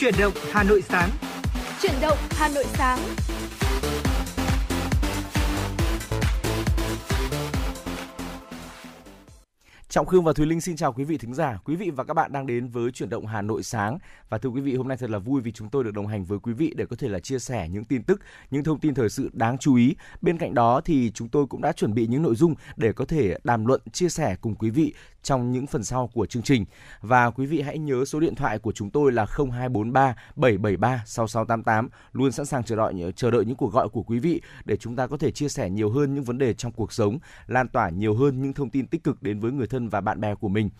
Chuyển động Hà Nội sáng. Chuyển động Hà Nội sáng. Trọng Khương và Thùy Linh xin chào quý vị thính giả. Quý vị và các bạn đang đến với chuyển động Hà Nội sáng và thưa quý vị hôm nay thật là vui vì chúng tôi được đồng hành với quý vị để có thể là chia sẻ những tin tức, những thông tin thời sự đáng chú ý. Bên cạnh đó thì chúng tôi cũng đã chuẩn bị những nội dung để có thể đàm luận chia sẻ cùng quý vị trong những phần sau của chương trình. Và quý vị hãy nhớ số điện thoại của chúng tôi là 0243 773 6688 luôn sẵn sàng chờ đợi chờ đợi những cuộc gọi của quý vị để chúng ta có thể chia sẻ nhiều hơn những vấn đề trong cuộc sống, lan tỏa nhiều hơn những thông tin tích cực đến với người thân và bạn bè của mình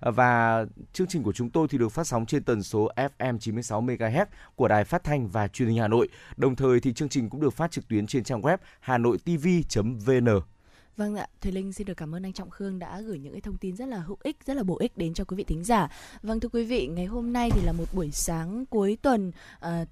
và chương trình của chúng tôi thì được phát sóng trên tần số FM 96 MHz của Đài Phát thanh và Truyền hình Hà Nội. Đồng thời thì chương trình cũng được phát trực tuyến trên trang web hanoitv.vn. Vâng ạ, Thùy Linh xin được cảm ơn anh Trọng Khương đã gửi những cái thông tin rất là hữu ích, rất là bổ ích đến cho quý vị thính giả. Vâng thưa quý vị, ngày hôm nay thì là một buổi sáng cuối tuần uh,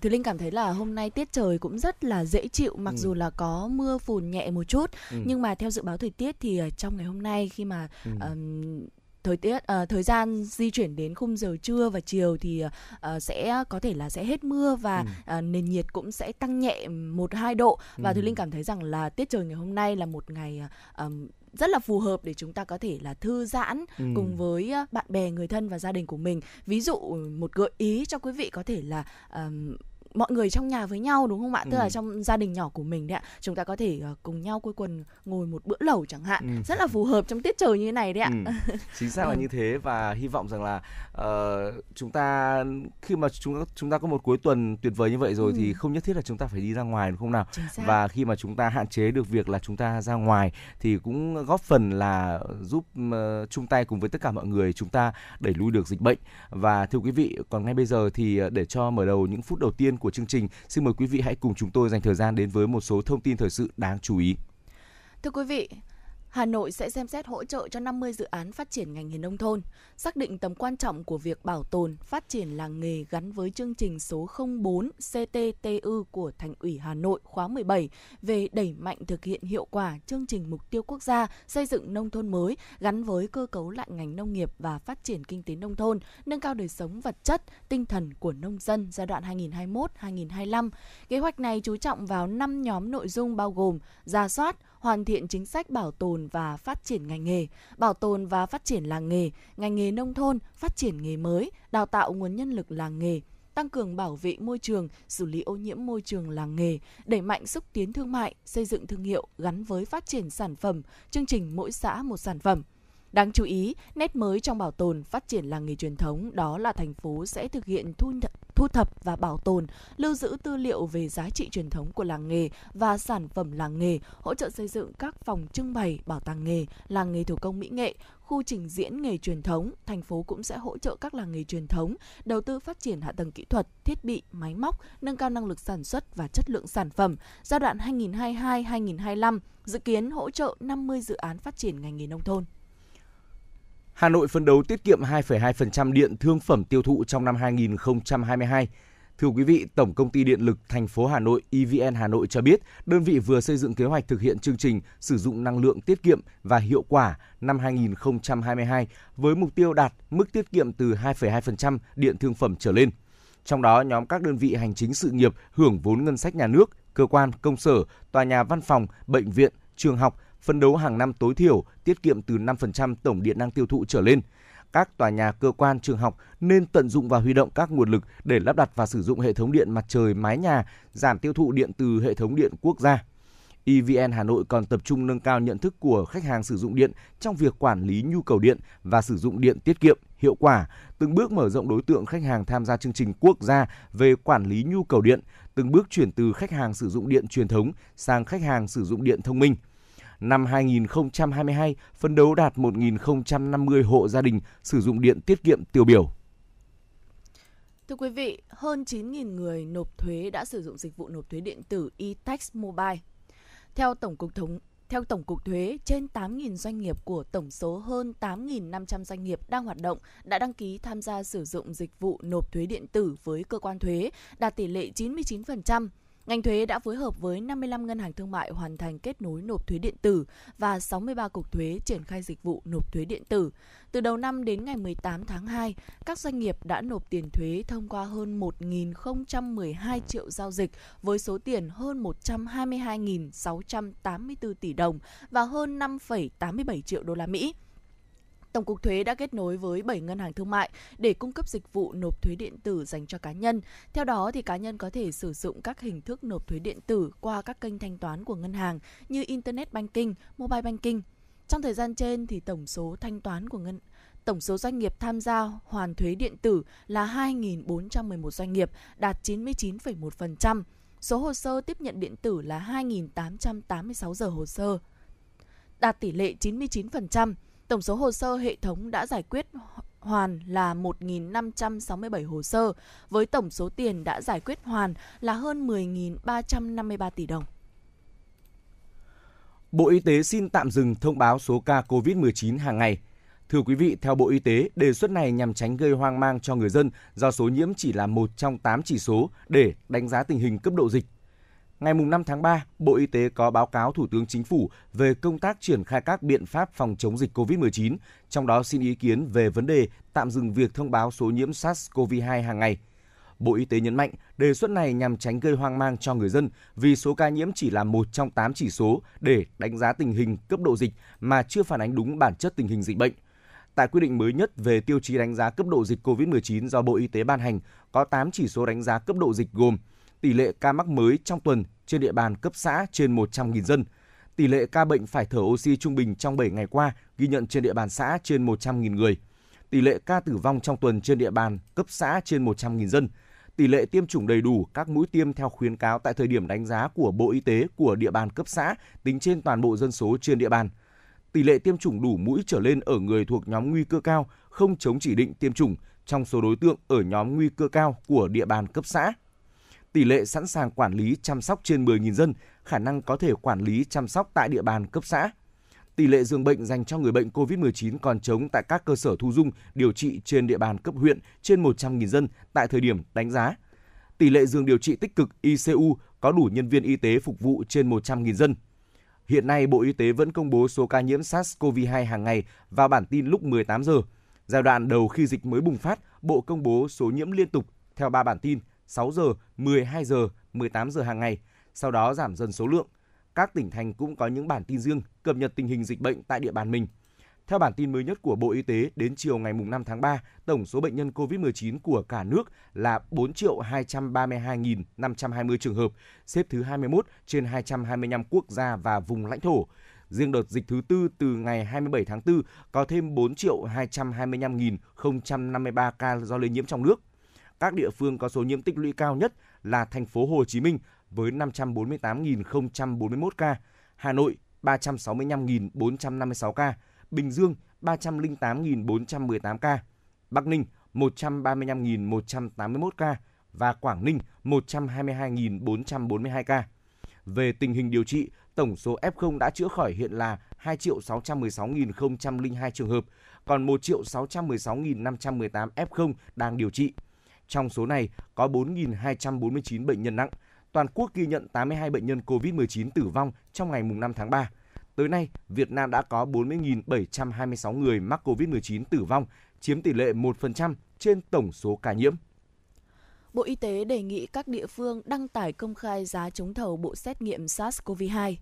Thùy Linh cảm thấy là hôm nay tiết trời cũng rất là dễ chịu mặc ừ. dù là có mưa phùn nhẹ một chút ừ. nhưng mà theo dự báo thời tiết thì trong ngày hôm nay khi mà ừ. um, thời tiết uh, thời gian di chuyển đến khung giờ trưa và chiều thì uh, sẽ có thể là sẽ hết mưa và ừ. uh, nền nhiệt cũng sẽ tăng nhẹ một hai độ và ừ. Thùy Linh cảm thấy rằng là tiết trời ngày hôm nay là một ngày uh, rất là phù hợp để chúng ta có thể là thư giãn ừ. cùng với bạn bè người thân và gia đình của mình ví dụ một gợi ý cho quý vị có thể là um, mọi người trong nhà với nhau đúng không ạ? Ừ. Tức là trong gia đình nhỏ của mình đấy ạ. Chúng ta có thể uh, cùng nhau quây quần ngồi một bữa lẩu chẳng hạn. Ừ. Rất là phù hợp trong tiết trời như thế này đấy ạ. Ừ. Chính xác là ừ. như thế và hy vọng rằng là uh, chúng ta khi mà chúng chúng ta có một cuối tuần tuyệt vời như vậy rồi ừ. thì không nhất thiết là chúng ta phải đi ra ngoài đúng không nào? Và khi mà chúng ta hạn chế được việc là chúng ta ra ngoài thì cũng góp phần là giúp uh, chung tay cùng với tất cả mọi người chúng ta đẩy lùi được dịch bệnh. Và thưa quý vị, còn ngay bây giờ thì để cho mở đầu những phút đầu tiên của chương trình, xin mời quý vị hãy cùng chúng tôi dành thời gian đến với một số thông tin thời sự đáng chú ý. Thưa quý vị, Hà Nội sẽ xem xét hỗ trợ cho 50 dự án phát triển ngành nghề nông thôn, xác định tầm quan trọng của việc bảo tồn, phát triển làng nghề gắn với chương trình số 04 CTTU của Thành ủy Hà Nội khóa 17 về đẩy mạnh thực hiện hiệu quả chương trình mục tiêu quốc gia xây dựng nông thôn mới gắn với cơ cấu lại ngành nông nghiệp và phát triển kinh tế nông thôn, nâng cao đời sống vật chất, tinh thần của nông dân giai đoạn 2021-2025. Kế hoạch này chú trọng vào 5 nhóm nội dung bao gồm ra soát, hoàn thiện chính sách bảo tồn và phát triển ngành nghề, bảo tồn và phát triển làng nghề, ngành nghề nông thôn, phát triển nghề mới, đào tạo nguồn nhân lực làng nghề, tăng cường bảo vệ môi trường, xử lý ô nhiễm môi trường làng nghề, đẩy mạnh xúc tiến thương mại, xây dựng thương hiệu gắn với phát triển sản phẩm, chương trình mỗi xã một sản phẩm. Đáng chú ý, nét mới trong bảo tồn, phát triển làng nghề truyền thống đó là thành phố sẽ thực hiện thu, thu thập và bảo tồn, lưu giữ tư liệu về giá trị truyền thống của làng nghề và sản phẩm làng nghề, hỗ trợ xây dựng các phòng trưng bày, bảo tàng nghề, làng nghề thủ công mỹ nghệ, khu trình diễn nghề truyền thống, thành phố cũng sẽ hỗ trợ các làng nghề truyền thống, đầu tư phát triển hạ tầng kỹ thuật, thiết bị, máy móc, nâng cao năng lực sản xuất và chất lượng sản phẩm. Giai đoạn 2022-2025 dự kiến hỗ trợ 50 dự án phát triển ngành nghề nông thôn. Hà Nội phấn đấu tiết kiệm 2,2% điện thương phẩm tiêu thụ trong năm 2022. Thưa quý vị, Tổng công ty Điện lực thành phố Hà Nội EVN Hà Nội cho biết, đơn vị vừa xây dựng kế hoạch thực hiện chương trình sử dụng năng lượng tiết kiệm và hiệu quả năm 2022 với mục tiêu đạt mức tiết kiệm từ 2,2% điện thương phẩm trở lên. Trong đó, nhóm các đơn vị hành chính sự nghiệp hưởng vốn ngân sách nhà nước, cơ quan, công sở, tòa nhà văn phòng, bệnh viện, trường học phân đấu hàng năm tối thiểu tiết kiệm từ 5% tổng điện năng tiêu thụ trở lên. Các tòa nhà, cơ quan, trường học nên tận dụng và huy động các nguồn lực để lắp đặt và sử dụng hệ thống điện mặt trời mái nhà, giảm tiêu thụ điện từ hệ thống điện quốc gia. EVN Hà Nội còn tập trung nâng cao nhận thức của khách hàng sử dụng điện trong việc quản lý nhu cầu điện và sử dụng điện tiết kiệm, hiệu quả, từng bước mở rộng đối tượng khách hàng tham gia chương trình quốc gia về quản lý nhu cầu điện, từng bước chuyển từ khách hàng sử dụng điện truyền thống sang khách hàng sử dụng điện thông minh – năm 2022 phấn đấu đạt 1.050 hộ gia đình sử dụng điện tiết kiệm tiêu biểu. Thưa quý vị, hơn 9.000 người nộp thuế đã sử dụng dịch vụ nộp thuế điện tử eTax Mobile. Theo Tổng cục Thống theo Tổng cục Thuế, trên 8.000 doanh nghiệp của tổng số hơn 8.500 doanh nghiệp đang hoạt động đã đăng ký tham gia sử dụng dịch vụ nộp thuế điện tử với cơ quan thuế, đạt tỷ lệ 99%. Ngành thuế đã phối hợp với 55 ngân hàng thương mại hoàn thành kết nối nộp thuế điện tử và 63 cục thuế triển khai dịch vụ nộp thuế điện tử. Từ đầu năm đến ngày 18 tháng 2, các doanh nghiệp đã nộp tiền thuế thông qua hơn 1.012 triệu giao dịch với số tiền hơn 122.684 tỷ đồng và hơn 5,87 triệu đô la Mỹ. Tổng cục Thuế đã kết nối với 7 ngân hàng thương mại để cung cấp dịch vụ nộp thuế điện tử dành cho cá nhân. Theo đó thì cá nhân có thể sử dụng các hình thức nộp thuế điện tử qua các kênh thanh toán của ngân hàng như internet banking, mobile banking. Trong thời gian trên thì tổng số thanh toán của ngân tổng số doanh nghiệp tham gia hoàn thuế điện tử là 2.411 doanh nghiệp, đạt 99,1%. Số hồ sơ tiếp nhận điện tử là 2.886 giờ hồ sơ, đạt tỷ lệ 99%. Tổng số hồ sơ hệ thống đã giải quyết hoàn là 1.567 hồ sơ, với tổng số tiền đã giải quyết hoàn là hơn 10.353 tỷ đồng. Bộ Y tế xin tạm dừng thông báo số ca COVID-19 hàng ngày. Thưa quý vị, theo Bộ Y tế, đề xuất này nhằm tránh gây hoang mang cho người dân do số nhiễm chỉ là một trong 8 chỉ số để đánh giá tình hình cấp độ dịch Ngày 5 tháng 3, Bộ Y tế có báo cáo Thủ tướng Chính phủ về công tác triển khai các biện pháp phòng chống dịch COVID-19, trong đó xin ý kiến về vấn đề tạm dừng việc thông báo số nhiễm SARS-CoV-2 hàng ngày. Bộ Y tế nhấn mạnh đề xuất này nhằm tránh gây hoang mang cho người dân vì số ca nhiễm chỉ là một trong 8 chỉ số để đánh giá tình hình cấp độ dịch mà chưa phản ánh đúng bản chất tình hình dịch bệnh. Tại quy định mới nhất về tiêu chí đánh giá cấp độ dịch COVID-19 do Bộ Y tế ban hành, có 8 chỉ số đánh giá cấp độ dịch gồm tỷ lệ ca mắc mới trong tuần trên địa bàn cấp xã trên 100.000 dân. Tỷ lệ ca bệnh phải thở oxy trung bình trong 7 ngày qua ghi nhận trên địa bàn xã trên 100.000 người. Tỷ lệ ca tử vong trong tuần trên địa bàn cấp xã trên 100.000 dân. Tỷ lệ tiêm chủng đầy đủ các mũi tiêm theo khuyến cáo tại thời điểm đánh giá của Bộ Y tế của địa bàn cấp xã tính trên toàn bộ dân số trên địa bàn. Tỷ lệ tiêm chủng đủ mũi trở lên ở người thuộc nhóm nguy cơ cao không chống chỉ định tiêm chủng trong số đối tượng ở nhóm nguy cơ cao của địa bàn cấp xã tỷ lệ sẵn sàng quản lý chăm sóc trên 10.000 dân, khả năng có thể quản lý chăm sóc tại địa bàn cấp xã. Tỷ lệ giường bệnh dành cho người bệnh COVID-19 còn trống tại các cơ sở thu dung điều trị trên địa bàn cấp huyện trên 100.000 dân tại thời điểm đánh giá. Tỷ lệ giường điều trị tích cực ICU có đủ nhân viên y tế phục vụ trên 100.000 dân. Hiện nay, Bộ Y tế vẫn công bố số ca nhiễm SARS-CoV-2 hàng ngày vào bản tin lúc 18 giờ. Giai đoạn đầu khi dịch mới bùng phát, Bộ công bố số nhiễm liên tục theo 3 bản tin 6 giờ, 12 giờ, 18 giờ hàng ngày, sau đó giảm dần số lượng. Các tỉnh thành cũng có những bản tin riêng cập nhật tình hình dịch bệnh tại địa bàn mình. Theo bản tin mới nhất của Bộ Y tế, đến chiều ngày 5 tháng 3, tổng số bệnh nhân COVID-19 của cả nước là 4 232.520 trường hợp, xếp thứ 21 trên 225 quốc gia và vùng lãnh thổ. Riêng đợt dịch thứ tư từ ngày 27 tháng 4 có thêm 4 225.053 ca do lây nhiễm trong nước các địa phương có số nhiễm tích lũy cao nhất là thành phố Hồ Chí Minh với 548.041 ca, Hà Nội 365.456 ca, Bình Dương 308.418 ca, Bắc Ninh 135.181 ca và Quảng Ninh 122.442 ca. Về tình hình điều trị, tổng số F0 đã chữa khỏi hiện là 2.616.002 trường hợp, còn 1.616.518 F0 đang điều trị. Trong số này có 4.249 bệnh nhân nặng. Toàn quốc ghi nhận 82 bệnh nhân COVID-19 tử vong trong ngày 5 tháng 3. Tới nay, Việt Nam đã có 40.726 người mắc COVID-19 tử vong, chiếm tỷ lệ 1% trên tổng số ca nhiễm. Bộ Y tế đề nghị các địa phương đăng tải công khai giá trúng thầu bộ xét nghiệm SARS-CoV-2.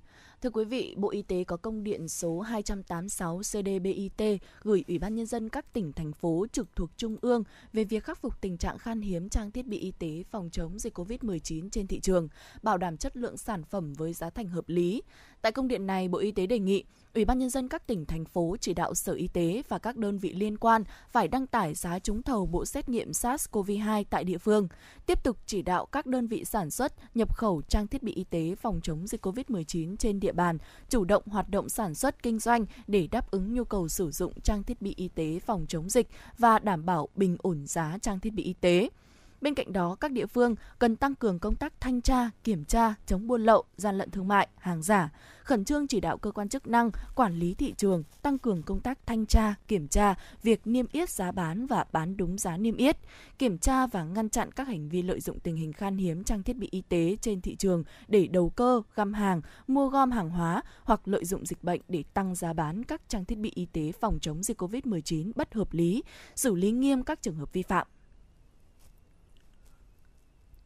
Thưa quý vị, Bộ Y tế có công điện số 286 CDBIT gửi Ủy ban Nhân dân các tỉnh, thành phố trực thuộc Trung ương về việc khắc phục tình trạng khan hiếm trang thiết bị y tế phòng chống dịch COVID-19 trên thị trường, bảo đảm chất lượng sản phẩm với giá thành hợp lý. Tại công điện này, Bộ Y tế đề nghị Ủy ban nhân dân các tỉnh thành phố chỉ đạo Sở Y tế và các đơn vị liên quan phải đăng tải giá trúng thầu bộ xét nghiệm SARS-CoV-2 tại địa phương, tiếp tục chỉ đạo các đơn vị sản xuất, nhập khẩu trang thiết bị y tế phòng chống dịch COVID-19 trên địa bàn chủ động hoạt động sản xuất kinh doanh để đáp ứng nhu cầu sử dụng trang thiết bị y tế phòng chống dịch và đảm bảo bình ổn giá trang thiết bị y tế. Bên cạnh đó, các địa phương cần tăng cường công tác thanh tra, kiểm tra, chống buôn lậu, gian lận thương mại, hàng giả, khẩn trương chỉ đạo cơ quan chức năng, quản lý thị trường, tăng cường công tác thanh tra, kiểm tra việc niêm yết giá bán và bán đúng giá niêm yết, kiểm tra và ngăn chặn các hành vi lợi dụng tình hình khan hiếm trang thiết bị y tế trên thị trường để đầu cơ, găm hàng, mua gom hàng hóa hoặc lợi dụng dịch bệnh để tăng giá bán các trang thiết bị y tế phòng chống dịch COVID-19 bất hợp lý, xử lý nghiêm các trường hợp vi phạm.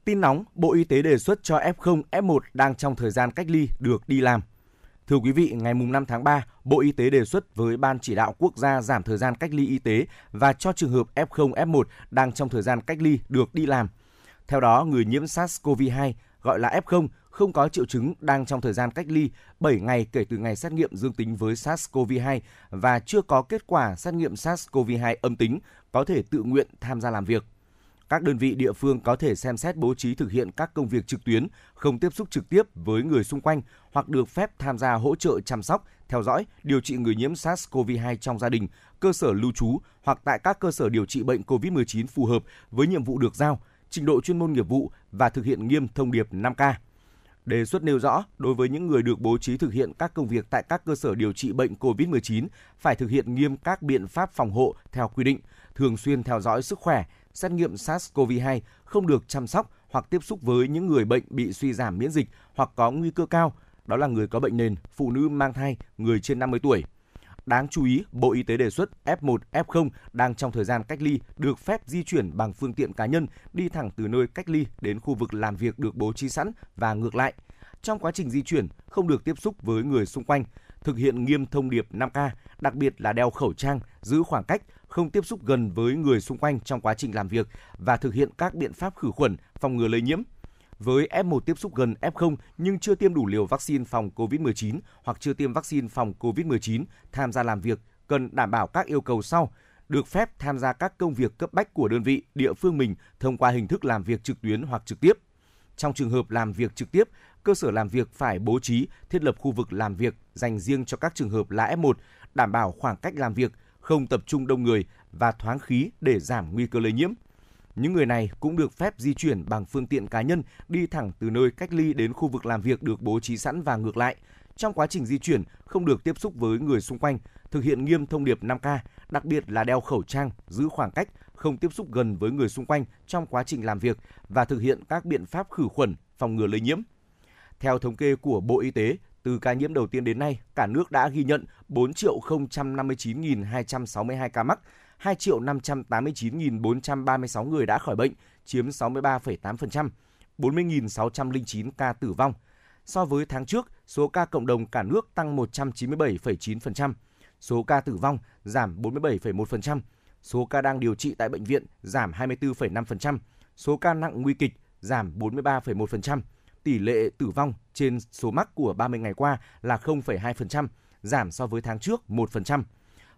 Tin nóng, Bộ Y tế đề xuất cho F0, F1 đang trong thời gian cách ly được đi làm. Thưa quý vị, ngày 5 tháng 3, Bộ Y tế đề xuất với Ban chỉ đạo quốc gia giảm thời gian cách ly y tế và cho trường hợp F0, F1 đang trong thời gian cách ly được đi làm. Theo đó, người nhiễm SARS-CoV-2 gọi là F0 không có triệu chứng đang trong thời gian cách ly 7 ngày kể từ ngày xét nghiệm dương tính với SARS-CoV-2 và chưa có kết quả xét nghiệm SARS-CoV-2 âm tính có thể tự nguyện tham gia làm việc. Các đơn vị địa phương có thể xem xét bố trí thực hiện các công việc trực tuyến, không tiếp xúc trực tiếp với người xung quanh hoặc được phép tham gia hỗ trợ chăm sóc, theo dõi, điều trị người nhiễm SARS-CoV-2 trong gia đình, cơ sở lưu trú hoặc tại các cơ sở điều trị bệnh COVID-19 phù hợp với nhiệm vụ được giao, trình độ chuyên môn nghiệp vụ và thực hiện nghiêm thông điệp 5K. Đề xuất nêu rõ, đối với những người được bố trí thực hiện các công việc tại các cơ sở điều trị bệnh COVID-19, phải thực hiện nghiêm các biện pháp phòng hộ theo quy định, thường xuyên theo dõi sức khỏe, xét nghiệm SARS-CoV-2, không được chăm sóc hoặc tiếp xúc với những người bệnh bị suy giảm miễn dịch hoặc có nguy cơ cao, đó là người có bệnh nền, phụ nữ mang thai, người trên 50 tuổi. Đáng chú ý, Bộ Y tế đề xuất F1, F0 đang trong thời gian cách ly được phép di chuyển bằng phương tiện cá nhân đi thẳng từ nơi cách ly đến khu vực làm việc được bố trí sẵn và ngược lại. Trong quá trình di chuyển, không được tiếp xúc với người xung quanh, thực hiện nghiêm thông điệp 5K, đặc biệt là đeo khẩu trang, giữ khoảng cách, không tiếp xúc gần với người xung quanh trong quá trình làm việc và thực hiện các biện pháp khử khuẩn, phòng ngừa lây nhiễm. Với F1 tiếp xúc gần F0 nhưng chưa tiêm đủ liều vaccine phòng COVID-19 hoặc chưa tiêm vaccine phòng COVID-19 tham gia làm việc cần đảm bảo các yêu cầu sau được phép tham gia các công việc cấp bách của đơn vị, địa phương mình thông qua hình thức làm việc trực tuyến hoặc trực tiếp. Trong trường hợp làm việc trực tiếp, cơ sở làm việc phải bố trí, thiết lập khu vực làm việc dành riêng cho các trường hợp là F1, đảm bảo khoảng cách làm việc, không tập trung đông người và thoáng khí để giảm nguy cơ lây nhiễm. Những người này cũng được phép di chuyển bằng phương tiện cá nhân đi thẳng từ nơi cách ly đến khu vực làm việc được bố trí sẵn và ngược lại. Trong quá trình di chuyển, không được tiếp xúc với người xung quanh, thực hiện nghiêm thông điệp 5K, đặc biệt là đeo khẩu trang, giữ khoảng cách, không tiếp xúc gần với người xung quanh trong quá trình làm việc và thực hiện các biện pháp khử khuẩn, phòng ngừa lây nhiễm. Theo thống kê của Bộ Y tế, từ ca nhiễm đầu tiên đến nay, cả nước đã ghi nhận 4.059.262 ca mắc, 2.589.436 người đã khỏi bệnh, chiếm 63,8%, 40.609 ca tử vong. So với tháng trước, số ca cộng đồng cả nước tăng 197,9%, số ca tử vong giảm 47,1%, số ca đang điều trị tại bệnh viện giảm 24,5%, số ca nặng nguy kịch giảm 43,1%, tỷ lệ tử vong trên số mắc của 30 ngày qua là 0,2%, giảm so với tháng trước 1%.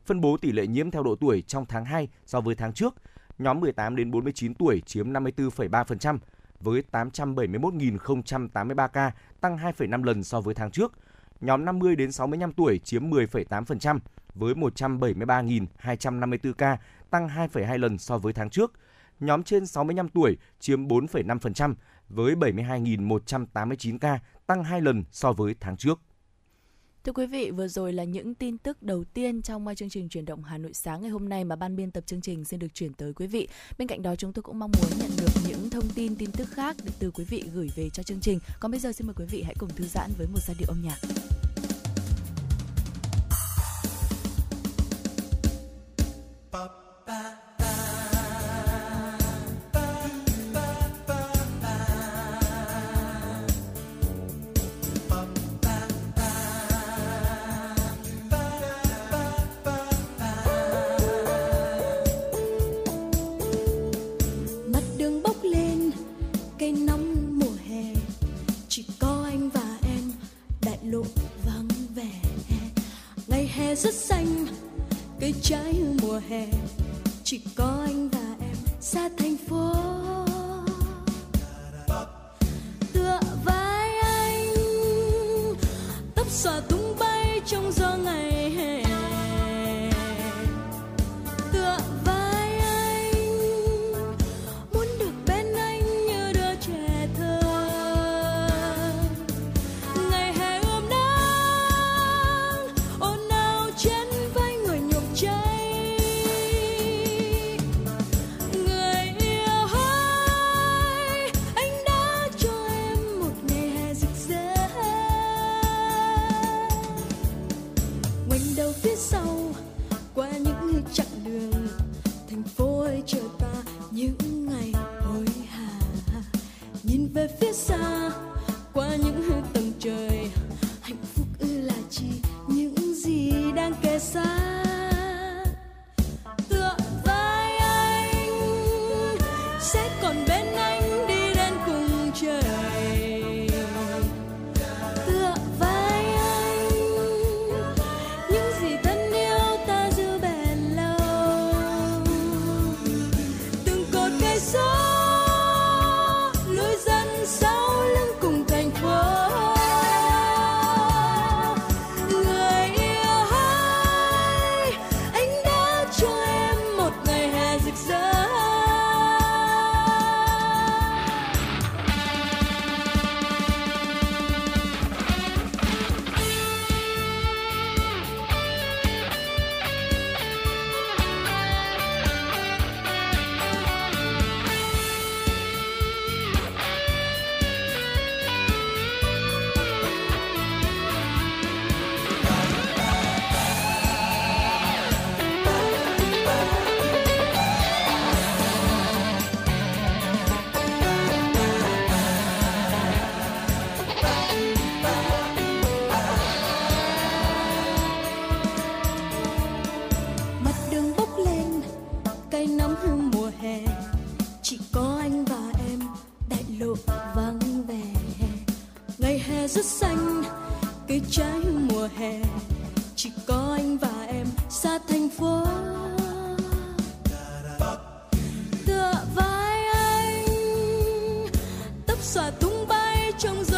Phân bố tỷ lệ nhiễm theo độ tuổi trong tháng 2 so với tháng trước, nhóm 18 đến 49 tuổi chiếm 54,3% với 871.083 ca, tăng 2,5 lần so với tháng trước. Nhóm 50 đến 65 tuổi chiếm 10,8% với 173.254 ca, tăng 2,2 lần so với tháng trước. Nhóm trên 65 tuổi chiếm 4,5% với 72.189 ca, tăng 2 lần so với tháng trước. Thưa quý vị, vừa rồi là những tin tức đầu tiên trong à, chương trình chuyển động Hà Nội sáng ngày hôm nay mà ban biên tập chương trình xin được chuyển tới quý vị. Bên cạnh đó chúng tôi cũng mong muốn nhận được những thông tin tin tức khác từ quý vị gửi về cho chương trình. Còn bây giờ xin mời quý vị hãy cùng thư giãn với một giai điệu âm nhạc. Xòa tung bay trong gió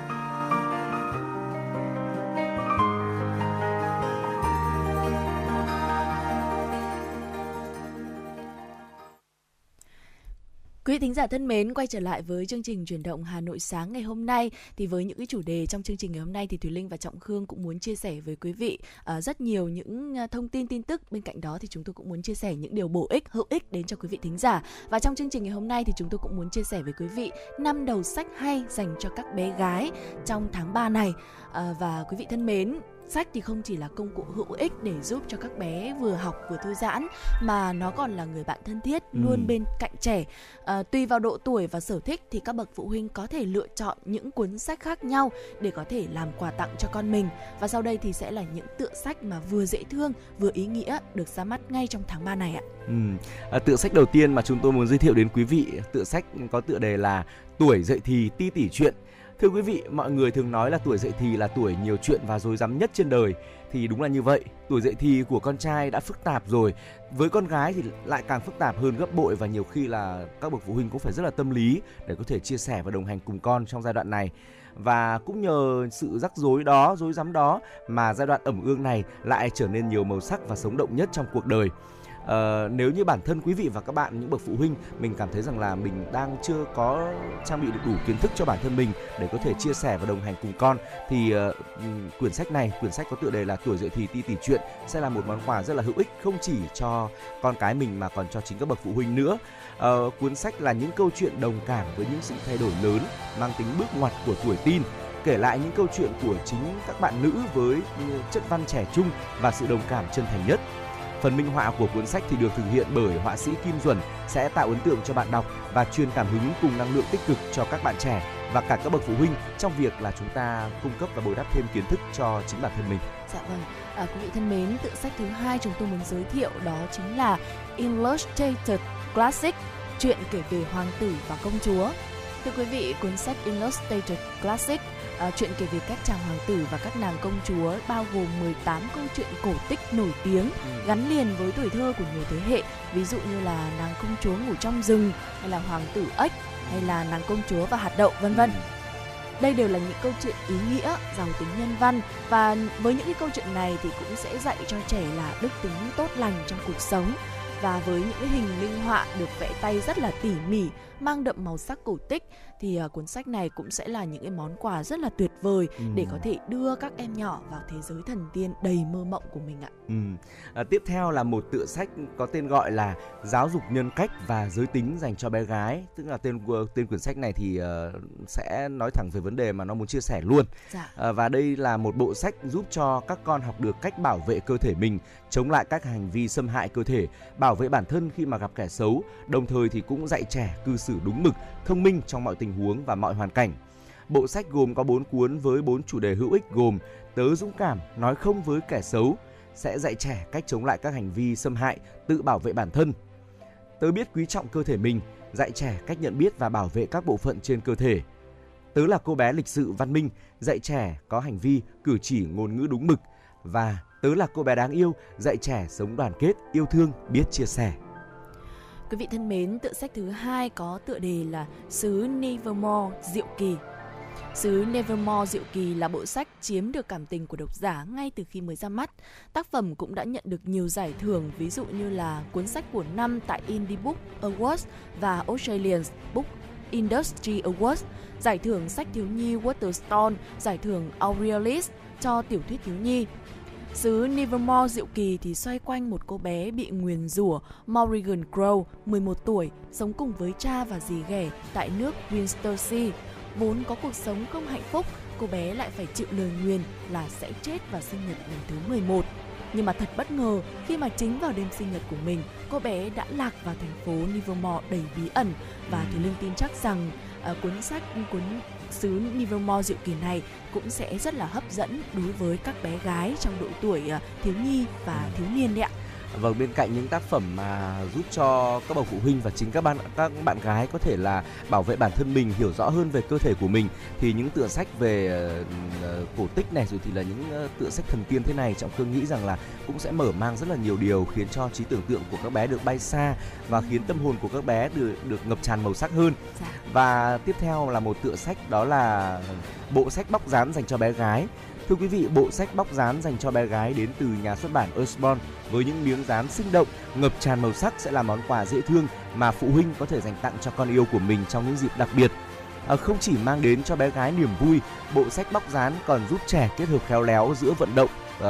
Quý thính giả thân mến, quay trở lại với chương trình chuyển động Hà Nội sáng ngày hôm nay thì với những cái chủ đề trong chương trình ngày hôm nay thì Thùy Linh và Trọng Khương cũng muốn chia sẻ với quý vị uh, rất nhiều những ờ, thông tin tin tức. Bên cạnh đó thì chúng tôi cũng muốn chia sẻ những điều bổ ích, hữu ích đến cho quý vị thính giả. Và trong chương trình ngày hôm nay thì chúng tôi cũng muốn chia sẻ với quý vị năm đầu sách hay dành cho các bé gái trong tháng 3 này. Uh, và quý vị thân mến, sách thì không chỉ là công cụ hữu ích để giúp cho các bé vừa học vừa thư giãn mà nó còn là người bạn thân thiết Ừ. luôn bên cạnh trẻ à, tùy vào độ tuổi và sở thích thì các bậc phụ huynh có thể lựa chọn những cuốn sách khác nhau để có thể làm quà tặng cho con mình và sau đây thì sẽ là những tựa sách mà vừa dễ thương vừa ý nghĩa được ra mắt ngay trong tháng 3 này ạ Ừ. À, tựa sách đầu tiên mà chúng tôi muốn giới thiệu đến quý vị, tựa sách có tựa đề là Tuổi dậy thì ti tỉ chuyện. Thưa quý vị, mọi người thường nói là tuổi dậy thì là tuổi nhiều chuyện và rối rắm nhất trên đời. Thì đúng là như vậy, tuổi dậy thì của con trai đã phức tạp rồi. Với con gái thì lại càng phức tạp hơn gấp bội và nhiều khi là các bậc phụ huynh cũng phải rất là tâm lý để có thể chia sẻ và đồng hành cùng con trong giai đoạn này. Và cũng nhờ sự rắc rối đó, rối rắm đó mà giai đoạn ẩm ương này lại trở nên nhiều màu sắc và sống động nhất trong cuộc đời uh, nếu như bản thân quý vị và các bạn những bậc phụ huynh mình cảm thấy rằng là mình đang chưa có trang bị được đủ kiến thức cho bản thân mình để có thể chia sẻ và đồng hành cùng con thì uh, quyển sách này quyển sách có tựa đề là tuổi dậy thì ti tỉ chuyện sẽ là một món quà rất là hữu ích không chỉ cho con cái mình mà còn cho chính các bậc phụ huynh nữa. Uh, cuốn sách là những câu chuyện đồng cảm với những sự thay đổi lớn mang tính bước ngoặt của tuổi teen kể lại những câu chuyện của chính các bạn nữ với chất văn trẻ trung và sự đồng cảm chân thành nhất. Phần minh họa của cuốn sách thì được thực hiện bởi họa sĩ Kim Duẩn sẽ tạo ấn tượng cho bạn đọc và truyền cảm hứng cùng năng lượng tích cực cho các bạn trẻ và cả các bậc phụ huynh trong việc là chúng ta cung cấp và bồi đắp thêm kiến thức cho chính bản thân mình. Dạ vâng, à, quý vị thân mến, tựa sách thứ hai chúng tôi muốn giới thiệu đó chính là Illustrated Classic, chuyện kể về hoàng tử và công chúa. Thưa quý vị, cuốn sách Illustrated Classic à, chuyện kể về các chàng hoàng tử và các nàng công chúa bao gồm 18 câu chuyện cổ tích nổi tiếng ừ. gắn liền với tuổi thơ của nhiều thế hệ, ví dụ như là nàng công chúa ngủ trong rừng hay là hoàng tử ếch hay là nàng công chúa và hạt đậu vân vân. Ừ. Đây đều là những câu chuyện ý nghĩa, giàu tính nhân văn và với những cái câu chuyện này thì cũng sẽ dạy cho trẻ là đức tính tốt lành trong cuộc sống và với những hình minh họa được vẽ tay rất là tỉ mỉ mang đậm màu sắc cổ tích thì uh, cuốn sách này cũng sẽ là những cái món quà rất là tuyệt vời ừ. để có thể đưa các em nhỏ vào thế giới thần tiên đầy mơ mộng của mình ạ. Ừ. À, tiếp theo là một tựa sách có tên gọi là giáo dục nhân cách và giới tính dành cho bé gái, tức là tên tên quyển sách này thì uh, sẽ nói thẳng về vấn đề mà nó muốn chia sẻ luôn. Dạ. À, và đây là một bộ sách giúp cho các con học được cách bảo vệ cơ thể mình, chống lại các hành vi xâm hại cơ thể, bảo vệ bản thân khi mà gặp kẻ xấu, đồng thời thì cũng dạy trẻ cư xử đúng mực, thông minh trong mọi tình huống và mọi hoàn cảnh. Bộ sách gồm có 4 cuốn với 4 chủ đề hữu ích gồm Tớ dũng cảm, nói không với kẻ xấu, sẽ dạy trẻ cách chống lại các hành vi xâm hại, tự bảo vệ bản thân. Tớ biết quý trọng cơ thể mình, dạy trẻ cách nhận biết và bảo vệ các bộ phận trên cơ thể. Tớ là cô bé lịch sự văn minh, dạy trẻ có hành vi, cử chỉ ngôn ngữ đúng mực và tớ là cô bé đáng yêu, dạy trẻ sống đoàn kết, yêu thương, biết chia sẻ. Quý vị thân mến, tựa sách thứ hai có tựa đề là Sứ Nevermore Diệu Kỳ. Sứ Nevermore Diệu Kỳ là bộ sách chiếm được cảm tình của độc giả ngay từ khi mới ra mắt. Tác phẩm cũng đã nhận được nhiều giải thưởng, ví dụ như là cuốn sách của năm tại Indie Book Awards và Australian Book Industry Awards, giải thưởng sách thiếu nhi Waterstone, giải thưởng Aurealis cho tiểu thuyết thiếu nhi. Xứ Nevermore diệu kỳ thì xoay quanh một cô bé bị nguyền rủa Morrigan Crow, 11 tuổi, sống cùng với cha và dì ghẻ tại nước Winstersea. Vốn có cuộc sống không hạnh phúc, cô bé lại phải chịu lời nguyền là sẽ chết vào sinh nhật lần thứ 11. Nhưng mà thật bất ngờ khi mà chính vào đêm sinh nhật của mình, cô bé đã lạc vào thành phố Nevermore đầy bí ẩn và Thùy Linh tin chắc rằng uh, cuốn sách cuốn xứ Nevermore diệu kỳ này cũng sẽ rất là hấp dẫn đối với các bé gái trong độ tuổi ờ, thiếu nhi và thiếu niên đấy ạ. Vâng, bên cạnh những tác phẩm mà giúp cho các bậc phụ huynh và chính các bạn các bạn gái có thể là bảo vệ bản thân mình, hiểu rõ hơn về cơ thể của mình thì những tựa sách về uh, cổ tích này rồi thì là những uh, tựa sách thần tiên thế này trọng cương nghĩ rằng là cũng sẽ mở mang rất là nhiều điều khiến cho trí tưởng tượng của các bé được bay xa và khiến tâm hồn của các bé được được ngập tràn màu sắc hơn. Dạ. Và tiếp theo là một tựa sách đó là bộ sách bóc dán dành cho bé gái Thưa quý vị, bộ sách bóc dán dành cho bé gái đến từ nhà xuất bản Osborn với những miếng dán sinh động, ngập tràn màu sắc sẽ là món quà dễ thương mà phụ huynh có thể dành tặng cho con yêu của mình trong những dịp đặc biệt. À, không chỉ mang đến cho bé gái niềm vui, bộ sách bóc dán còn giúp trẻ kết hợp khéo léo giữa vận động, uh,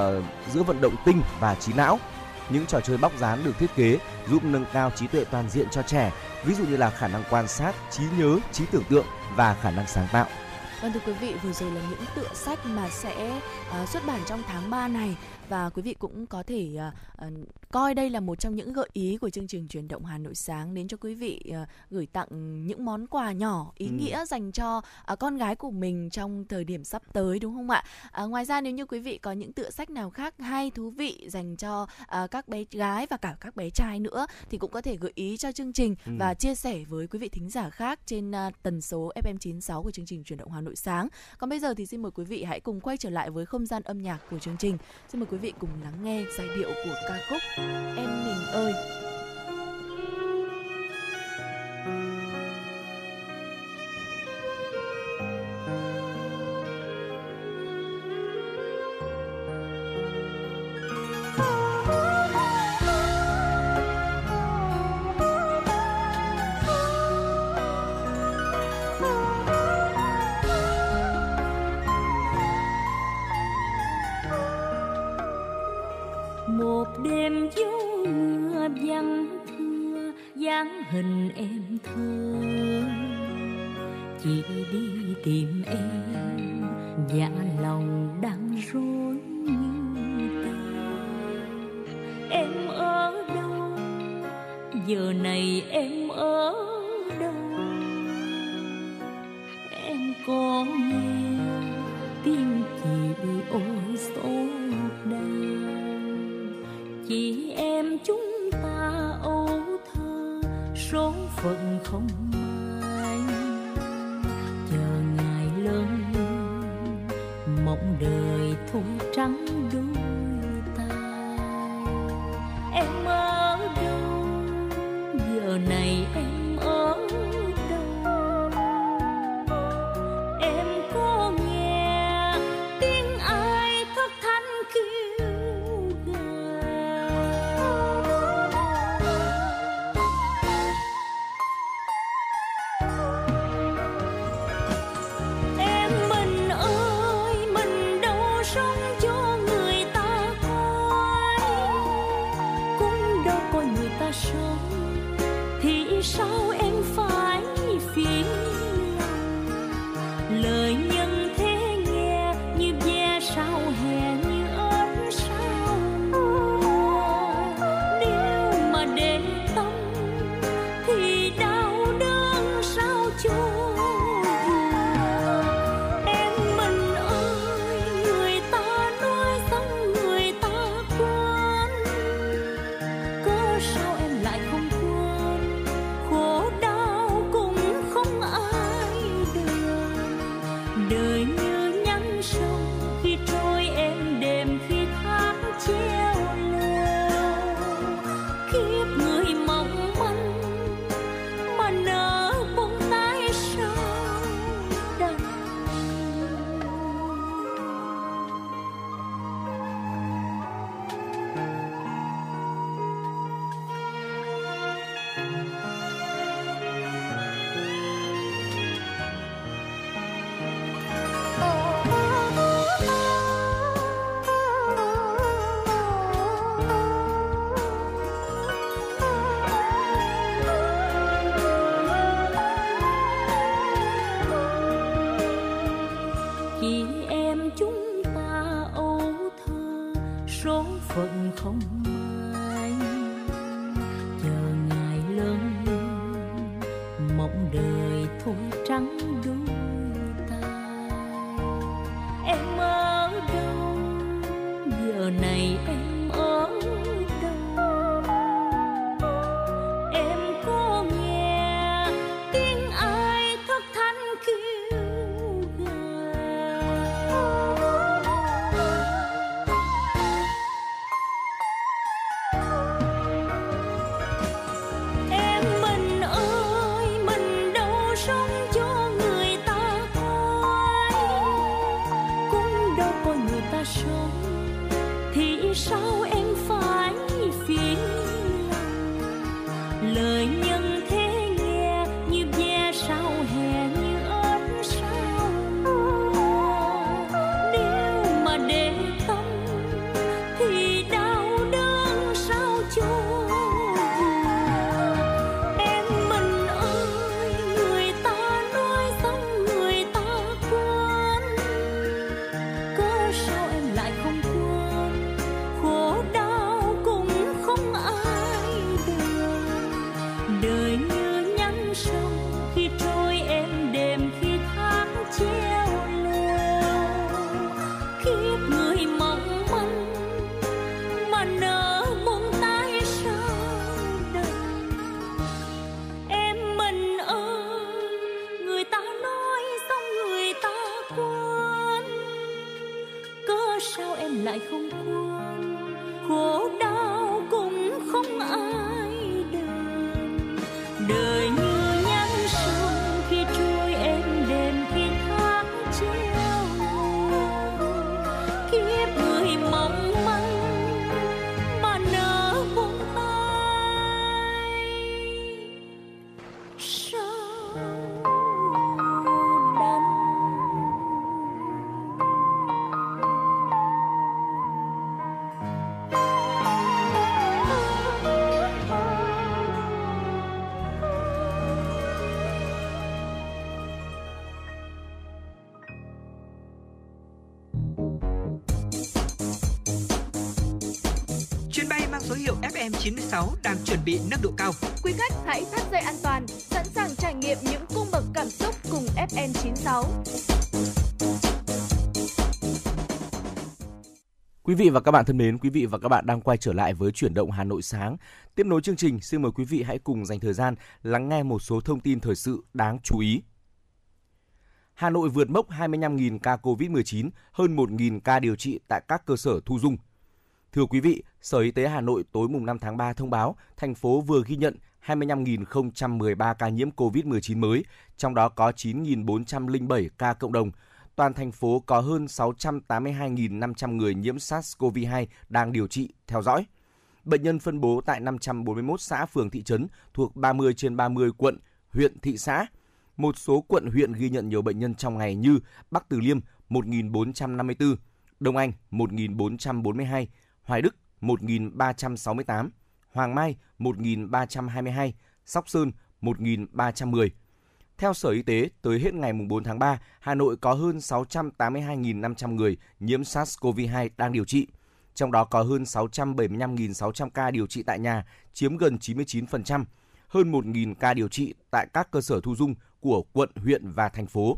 giữa vận động tinh và trí não. Những trò chơi bóc dán được thiết kế giúp nâng cao trí tuệ toàn diện cho trẻ, ví dụ như là khả năng quan sát, trí nhớ, trí tưởng tượng và khả năng sáng tạo. Vâng thưa quý vị, vừa rồi là những tựa sách mà sẽ uh, xuất bản trong tháng 3 này và quý vị cũng có thể uh, coi đây là một trong những gợi ý của chương trình truyền động Hà Nội sáng đến cho quý vị uh, gửi tặng những món quà nhỏ ý ừ. nghĩa dành cho uh, con gái của mình trong thời điểm sắp tới đúng không ạ? Uh, ngoài ra nếu như quý vị có những tựa sách nào khác hay thú vị dành cho uh, các bé gái và cả các bé trai nữa thì cũng có thể gợi ý cho chương trình ừ. và chia sẻ với quý vị thính giả khác trên uh, tần số FM 96 của chương trình truyền động Hà Nội sáng. Còn bây giờ thì xin mời quý vị hãy cùng quay trở lại với không gian âm nhạc của chương trình. Xin mời quý vị vị cùng lắng nghe giai điệu của ca khúc Em mình ơi. Vắng thưa, dáng hình em thơ chỉ đi tìm em dạ lòng đang rối như tơ em ở đâu? Giờ này em ở đâu? Em có nghe tiếng chị ôi số đau. Chỉ phận không may chờ ngày lớn mộng đời thu trắng. Đôi FM96 đang chuẩn bị nâng độ cao. Quý khách hãy thắt dây an toàn, sẵn sàng trải nghiệm những cung bậc cảm xúc cùng FM96. Quý vị và các bạn thân mến, quý vị và các bạn đang quay trở lại với chuyển động Hà Nội sáng. Tiếp nối chương trình, xin mời quý vị hãy cùng dành thời gian lắng nghe một số thông tin thời sự đáng chú ý. Hà Nội vượt mốc 25.000 ca COVID-19, hơn 1.000 ca điều trị tại các cơ sở thu dung. Thưa quý vị, Sở Y tế Hà Nội tối mùng 5 tháng 3 thông báo thành phố vừa ghi nhận 25.013 ca nhiễm COVID-19 mới, trong đó có 9.407 ca cộng đồng. Toàn thành phố có hơn 682.500 người nhiễm SARS-CoV-2 đang điều trị, theo dõi. Bệnh nhân phân bố tại 541 xã phường thị trấn thuộc 30 trên 30 quận, huyện, thị xã. Một số quận huyện ghi nhận nhiều bệnh nhân trong ngày như Bắc Từ Liêm 1.454, Đông Anh 1.442, Hoài Đức 1.368, Hoàng Mai 1.322, Sóc Sơn 1.310. Theo Sở Y tế, tới hết ngày 4 tháng 3, Hà Nội có hơn 682.500 người nhiễm SARS-CoV-2 đang điều trị. Trong đó có hơn 675.600 ca điều trị tại nhà, chiếm gần 99%, hơn 1.000 ca điều trị tại các cơ sở thu dung của quận, huyện và thành phố.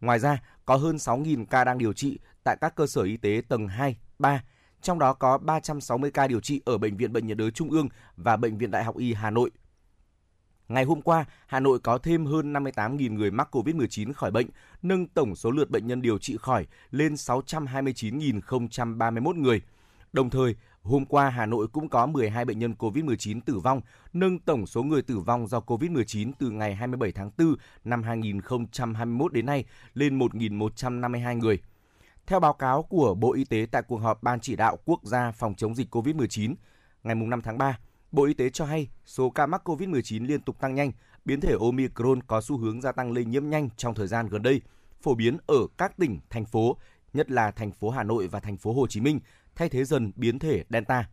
Ngoài ra, có hơn 6.000 ca đang điều trị tại các cơ sở y tế tầng 2, 3, trong đó có 360 ca điều trị ở Bệnh viện Bệnh nhiệt đới Trung ương và Bệnh viện Đại học Y Hà Nội. Ngày hôm qua, Hà Nội có thêm hơn 58.000 người mắc COVID-19 khỏi bệnh, nâng tổng số lượt bệnh nhân điều trị khỏi lên 629.031 người. Đồng thời, hôm qua Hà Nội cũng có 12 bệnh nhân COVID-19 tử vong, nâng tổng số người tử vong do COVID-19 từ ngày 27 tháng 4 năm 2021 đến nay lên 1.152 người. Theo báo cáo của Bộ Y tế tại cuộc họp Ban chỉ đạo quốc gia phòng chống dịch COVID-19 ngày 5 tháng 3, Bộ Y tế cho hay số ca mắc COVID-19 liên tục tăng nhanh, biến thể Omicron có xu hướng gia tăng lây nhiễm nhanh trong thời gian gần đây, phổ biến ở các tỉnh, thành phố, nhất là thành phố Hà Nội và thành phố Hồ Chí Minh, thay thế dần biến thể Delta.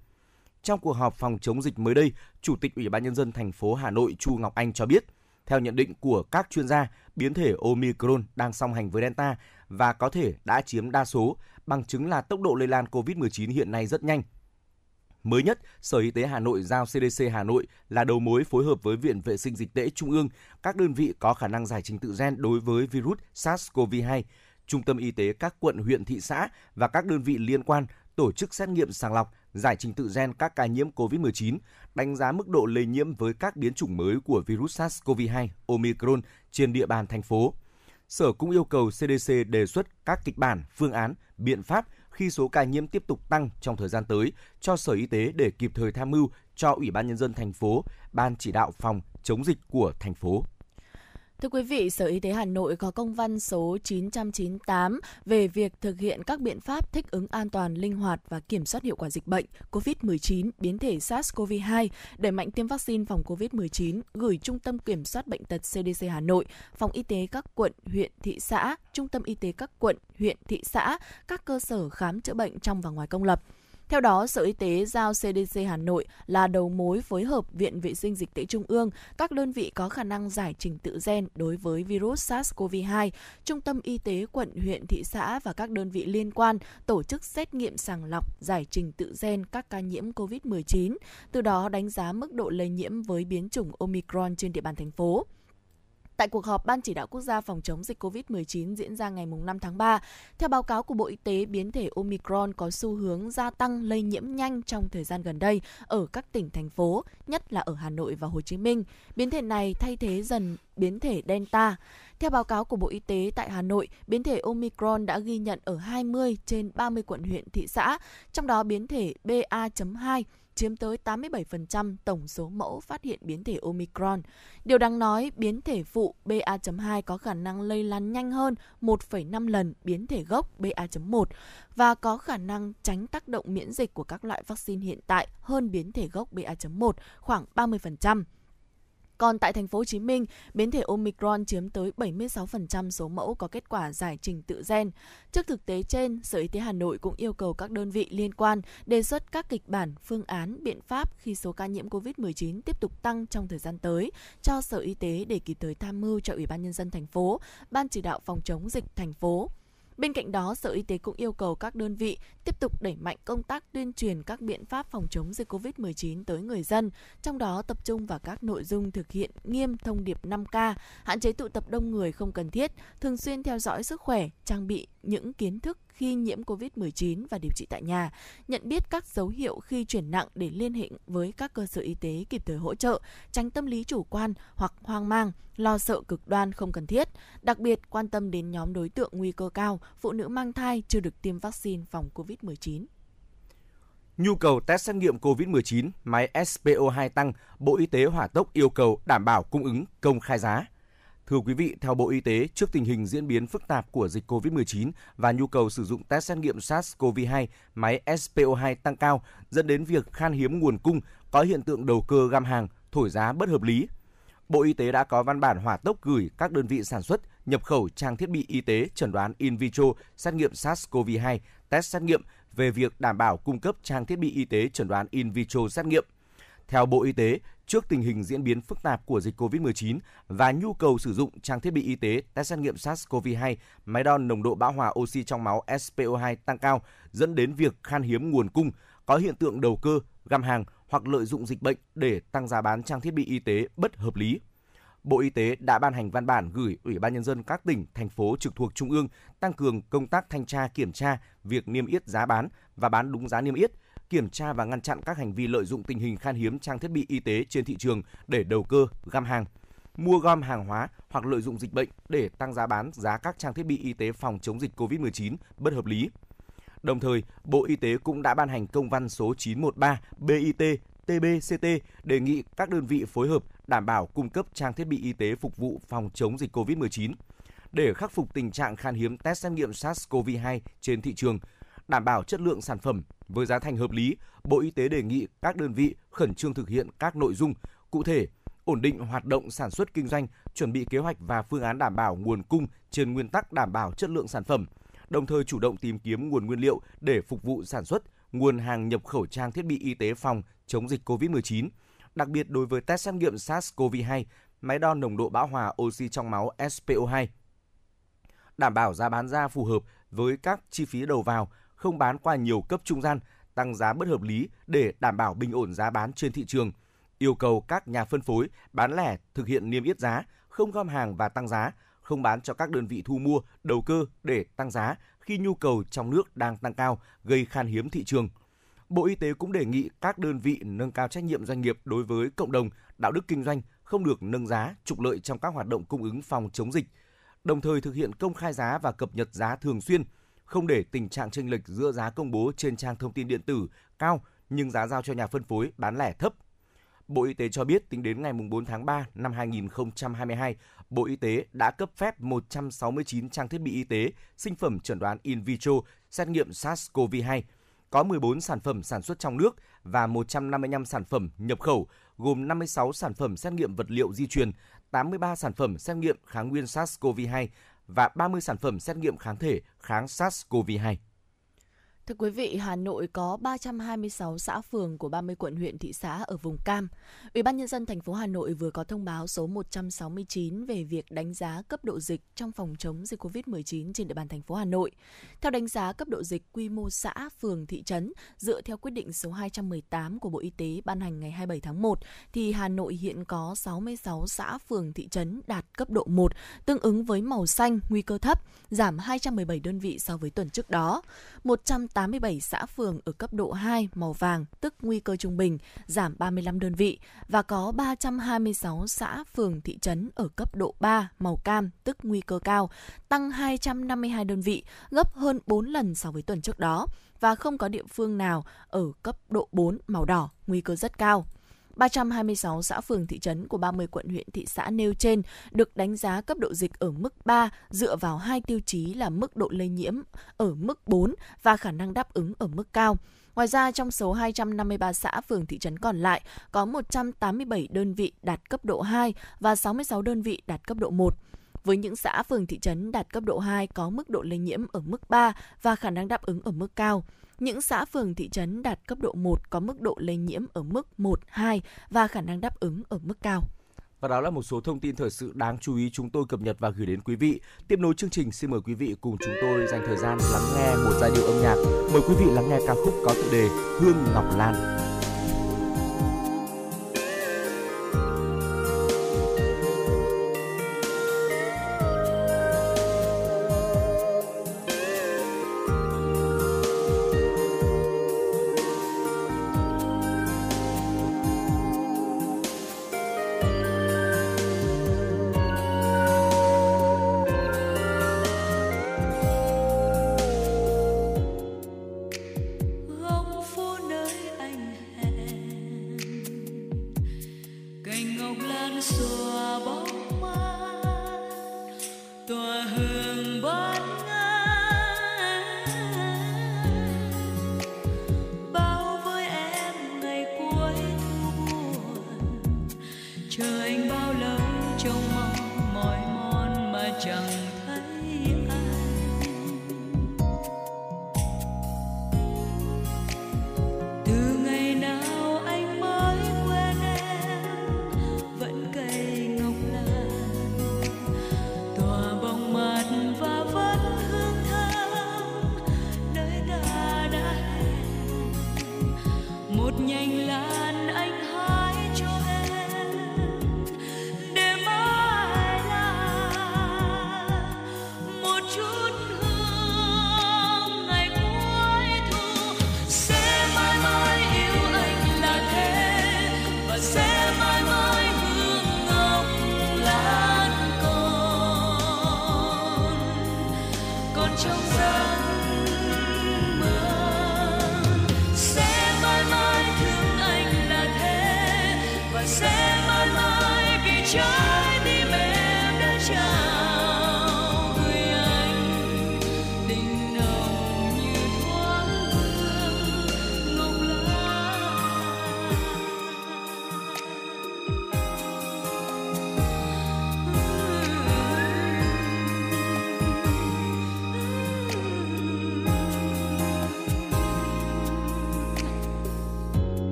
Trong cuộc họp phòng chống dịch mới đây, Chủ tịch Ủy ban nhân dân thành phố Hà Nội Chu Ngọc Anh cho biết, theo nhận định của các chuyên gia, biến thể Omicron đang song hành với Delta và có thể đã chiếm đa số, bằng chứng là tốc độ lây lan COVID-19 hiện nay rất nhanh. Mới nhất, Sở Y tế Hà Nội giao CDC Hà Nội là đầu mối phối hợp với Viện Vệ sinh Dịch tễ Trung ương, các đơn vị có khả năng giải trình tự gen đối với virus SARS-CoV-2, Trung tâm Y tế các quận, huyện, thị xã và các đơn vị liên quan tổ chức xét nghiệm sàng lọc, giải trình tự gen các ca nhiễm COVID-19, đánh giá mức độ lây nhiễm với các biến chủng mới của virus SARS-CoV-2 Omicron trên địa bàn thành phố. Sở cũng yêu cầu CDC đề xuất các kịch bản, phương án, biện pháp khi số ca nhiễm tiếp tục tăng trong thời gian tới cho Sở Y tế để kịp thời tham mưu cho Ủy ban nhân dân thành phố, ban chỉ đạo phòng chống dịch của thành phố. Thưa quý vị, Sở Y tế Hà Nội có công văn số 998 về việc thực hiện các biện pháp thích ứng an toàn, linh hoạt và kiểm soát hiệu quả dịch bệnh COVID-19 biến thể SARS-CoV-2, đẩy mạnh tiêm vaccine phòng COVID-19, gửi Trung tâm Kiểm soát Bệnh tật CDC Hà Nội, Phòng Y tế các quận, huyện, thị xã, Trung tâm Y tế các quận, huyện, thị xã, các cơ sở khám chữa bệnh trong và ngoài công lập – theo đó, Sở Y tế giao CDC Hà Nội là đầu mối phối hợp Viện Vệ sinh Dịch tễ Trung ương, các đơn vị có khả năng giải trình tự gen đối với virus SARS-CoV-2, Trung tâm Y tế quận, huyện, thị xã và các đơn vị liên quan tổ chức xét nghiệm sàng lọc, giải trình tự gen các ca nhiễm COVID-19, từ đó đánh giá mức độ lây nhiễm với biến chủng Omicron trên địa bàn thành phố. Tại cuộc họp Ban chỉ đạo quốc gia phòng chống dịch COVID-19 diễn ra ngày 5 tháng 3, theo báo cáo của Bộ Y tế, biến thể Omicron có xu hướng gia tăng lây nhiễm nhanh trong thời gian gần đây ở các tỉnh, thành phố, nhất là ở Hà Nội và Hồ Chí Minh. Biến thể này thay thế dần biến thể Delta. Theo báo cáo của Bộ Y tế tại Hà Nội, biến thể Omicron đã ghi nhận ở 20 trên 30 quận huyện thị xã, trong đó biến thể BA.2 chiếm tới 87% tổng số mẫu phát hiện biến thể Omicron. Điều đáng nói, biến thể phụ BA.2 có khả năng lây lan nhanh hơn 1,5 lần biến thể gốc BA.1 và có khả năng tránh tác động miễn dịch của các loại vaccine hiện tại hơn biến thể gốc BA.1 khoảng 30%. Còn tại thành phố Hồ Chí Minh, biến thể Omicron chiếm tới 76% số mẫu có kết quả giải trình tự gen. Trước thực tế trên, Sở Y tế Hà Nội cũng yêu cầu các đơn vị liên quan đề xuất các kịch bản, phương án, biện pháp khi số ca nhiễm COVID-19 tiếp tục tăng trong thời gian tới cho Sở Y tế để kịp thời tham mưu cho Ủy ban nhân dân thành phố, Ban chỉ đạo phòng chống dịch thành phố Bên cạnh đó, Sở Y tế cũng yêu cầu các đơn vị tiếp tục đẩy mạnh công tác tuyên truyền các biện pháp phòng chống dịch COVID-19 tới người dân, trong đó tập trung vào các nội dung thực hiện nghiêm thông điệp 5K, hạn chế tụ tập đông người không cần thiết, thường xuyên theo dõi sức khỏe, trang bị những kiến thức khi nhiễm COVID-19 và điều trị tại nhà, nhận biết các dấu hiệu khi chuyển nặng để liên hệ với các cơ sở y tế kịp thời hỗ trợ, tránh tâm lý chủ quan hoặc hoang mang, lo sợ cực đoan không cần thiết. Đặc biệt quan tâm đến nhóm đối tượng nguy cơ cao, phụ nữ mang thai chưa được tiêm vaccine phòng COVID-19. Nhu cầu test xét nghiệm COVID-19, máy SPO2 tăng, Bộ Y tế hỏa tốc yêu cầu đảm bảo cung ứng công khai giá. Thưa quý vị, theo Bộ Y tế, trước tình hình diễn biến phức tạp của dịch COVID-19 và nhu cầu sử dụng test xét nghiệm SARS-CoV-2, máy SPO2 tăng cao dẫn đến việc khan hiếm nguồn cung, có hiện tượng đầu cơ găm hàng, thổi giá bất hợp lý. Bộ Y tế đã có văn bản hỏa tốc gửi các đơn vị sản xuất, nhập khẩu trang thiết bị y tế chẩn đoán in vitro xét nghiệm SARS-CoV-2, test xét nghiệm về việc đảm bảo cung cấp trang thiết bị y tế chẩn đoán in vitro xét nghiệm. Theo Bộ Y tế, trước tình hình diễn biến phức tạp của dịch COVID-19 và nhu cầu sử dụng trang thiết bị y tế test xét nghiệm SARS-CoV-2, máy đo nồng độ bão hòa oxy trong máu SPO2 tăng cao dẫn đến việc khan hiếm nguồn cung, có hiện tượng đầu cơ, găm hàng hoặc lợi dụng dịch bệnh để tăng giá bán trang thiết bị y tế bất hợp lý. Bộ Y tế đã ban hành văn bản gửi Ủy ban nhân dân các tỉnh, thành phố trực thuộc trung ương tăng cường công tác thanh tra kiểm tra việc niêm yết giá bán và bán đúng giá niêm yết, kiểm tra và ngăn chặn các hành vi lợi dụng tình hình khan hiếm trang thiết bị y tế trên thị trường để đầu cơ, găm hàng, mua gom hàng hóa hoặc lợi dụng dịch bệnh để tăng giá bán giá các trang thiết bị y tế phòng chống dịch COVID-19 bất hợp lý. Đồng thời, Bộ Y tế cũng đã ban hành công văn số 913 BIT TBCT đề nghị các đơn vị phối hợp đảm bảo cung cấp trang thiết bị y tế phục vụ phòng chống dịch COVID-19. Để khắc phục tình trạng khan hiếm test xét nghiệm SARS-CoV-2 trên thị trường, đảm bảo chất lượng sản phẩm với giá thành hợp lý, Bộ Y tế đề nghị các đơn vị khẩn trương thực hiện các nội dung cụ thể ổn định hoạt động sản xuất kinh doanh, chuẩn bị kế hoạch và phương án đảm bảo nguồn cung trên nguyên tắc đảm bảo chất lượng sản phẩm, đồng thời chủ động tìm kiếm nguồn nguyên liệu để phục vụ sản xuất, nguồn hàng nhập khẩu trang thiết bị y tế phòng chống dịch COVID-19, đặc biệt đối với test xét nghiệm SARS-CoV-2, máy đo nồng độ bão hòa oxy trong máu SPO2. Đảm bảo giá bán ra phù hợp với các chi phí đầu vào, không bán qua nhiều cấp trung gian, tăng giá bất hợp lý để đảm bảo bình ổn giá bán trên thị trường. Yêu cầu các nhà phân phối, bán lẻ thực hiện niêm yết giá, không gom hàng và tăng giá, không bán cho các đơn vị thu mua, đầu cơ để tăng giá khi nhu cầu trong nước đang tăng cao, gây khan hiếm thị trường – Bộ Y tế cũng đề nghị các đơn vị nâng cao trách nhiệm doanh nghiệp đối với cộng đồng, đạo đức kinh doanh, không được nâng giá, trục lợi trong các hoạt động cung ứng phòng chống dịch. Đồng thời thực hiện công khai giá và cập nhật giá thường xuyên, không để tình trạng chênh lệch giữa giá công bố trên trang thông tin điện tử cao nhưng giá giao cho nhà phân phối bán lẻ thấp. Bộ Y tế cho biết tính đến ngày 4 tháng 3 năm 2022, Bộ Y tế đã cấp phép 169 trang thiết bị y tế, sinh phẩm chẩn đoán in vitro, xét nghiệm SARS-CoV-2 có 14 sản phẩm sản xuất trong nước và 155 sản phẩm nhập khẩu, gồm 56 sản phẩm xét nghiệm vật liệu di truyền, 83 sản phẩm xét nghiệm kháng nguyên SARS-CoV-2 và 30 sản phẩm xét nghiệm kháng thể kháng SARS-CoV-2. Thưa quý vị, Hà Nội có 326 xã phường của 30 quận huyện thị xã ở vùng cam. Ủy ban nhân dân thành phố Hà Nội vừa có thông báo số 169 về việc đánh giá cấp độ dịch trong phòng chống dịch COVID-19 trên địa bàn thành phố Hà Nội. Theo đánh giá cấp độ dịch quy mô xã, phường, thị trấn dựa theo quyết định số 218 của Bộ Y tế ban hành ngày 27 tháng 1 thì Hà Nội hiện có 66 xã phường thị trấn đạt cấp độ 1, tương ứng với màu xanh nguy cơ thấp, giảm 217 đơn vị so với tuần trước đó. 100 87 xã phường ở cấp độ 2 màu vàng, tức nguy cơ trung bình, giảm 35 đơn vị và có 326 xã phường thị trấn ở cấp độ 3 màu cam, tức nguy cơ cao, tăng 252 đơn vị, gấp hơn 4 lần so với tuần trước đó và không có địa phương nào ở cấp độ 4 màu đỏ, nguy cơ rất cao. 326 xã phường thị trấn của 30 quận huyện thị xã nêu trên được đánh giá cấp độ dịch ở mức 3 dựa vào hai tiêu chí là mức độ lây nhiễm ở mức 4 và khả năng đáp ứng ở mức cao. Ngoài ra, trong số 253 xã phường thị trấn còn lại, có 187 đơn vị đạt cấp độ 2 và 66 đơn vị đạt cấp độ 1. Với những xã phường thị trấn đạt cấp độ 2 có mức độ lây nhiễm ở mức 3 và khả năng đáp ứng ở mức cao. Những xã phường thị trấn đạt cấp độ 1 có mức độ lây nhiễm ở mức 1, 2 và khả năng đáp ứng ở mức cao. Và đó là một số thông tin thời sự đáng chú ý chúng tôi cập nhật và gửi đến quý vị. Tiếp nối chương trình, xin mời quý vị cùng chúng tôi dành thời gian lắng nghe một giai điệu âm nhạc. Mời quý vị lắng nghe ca khúc có tựa đề Hương Ngọc Lan.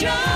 show.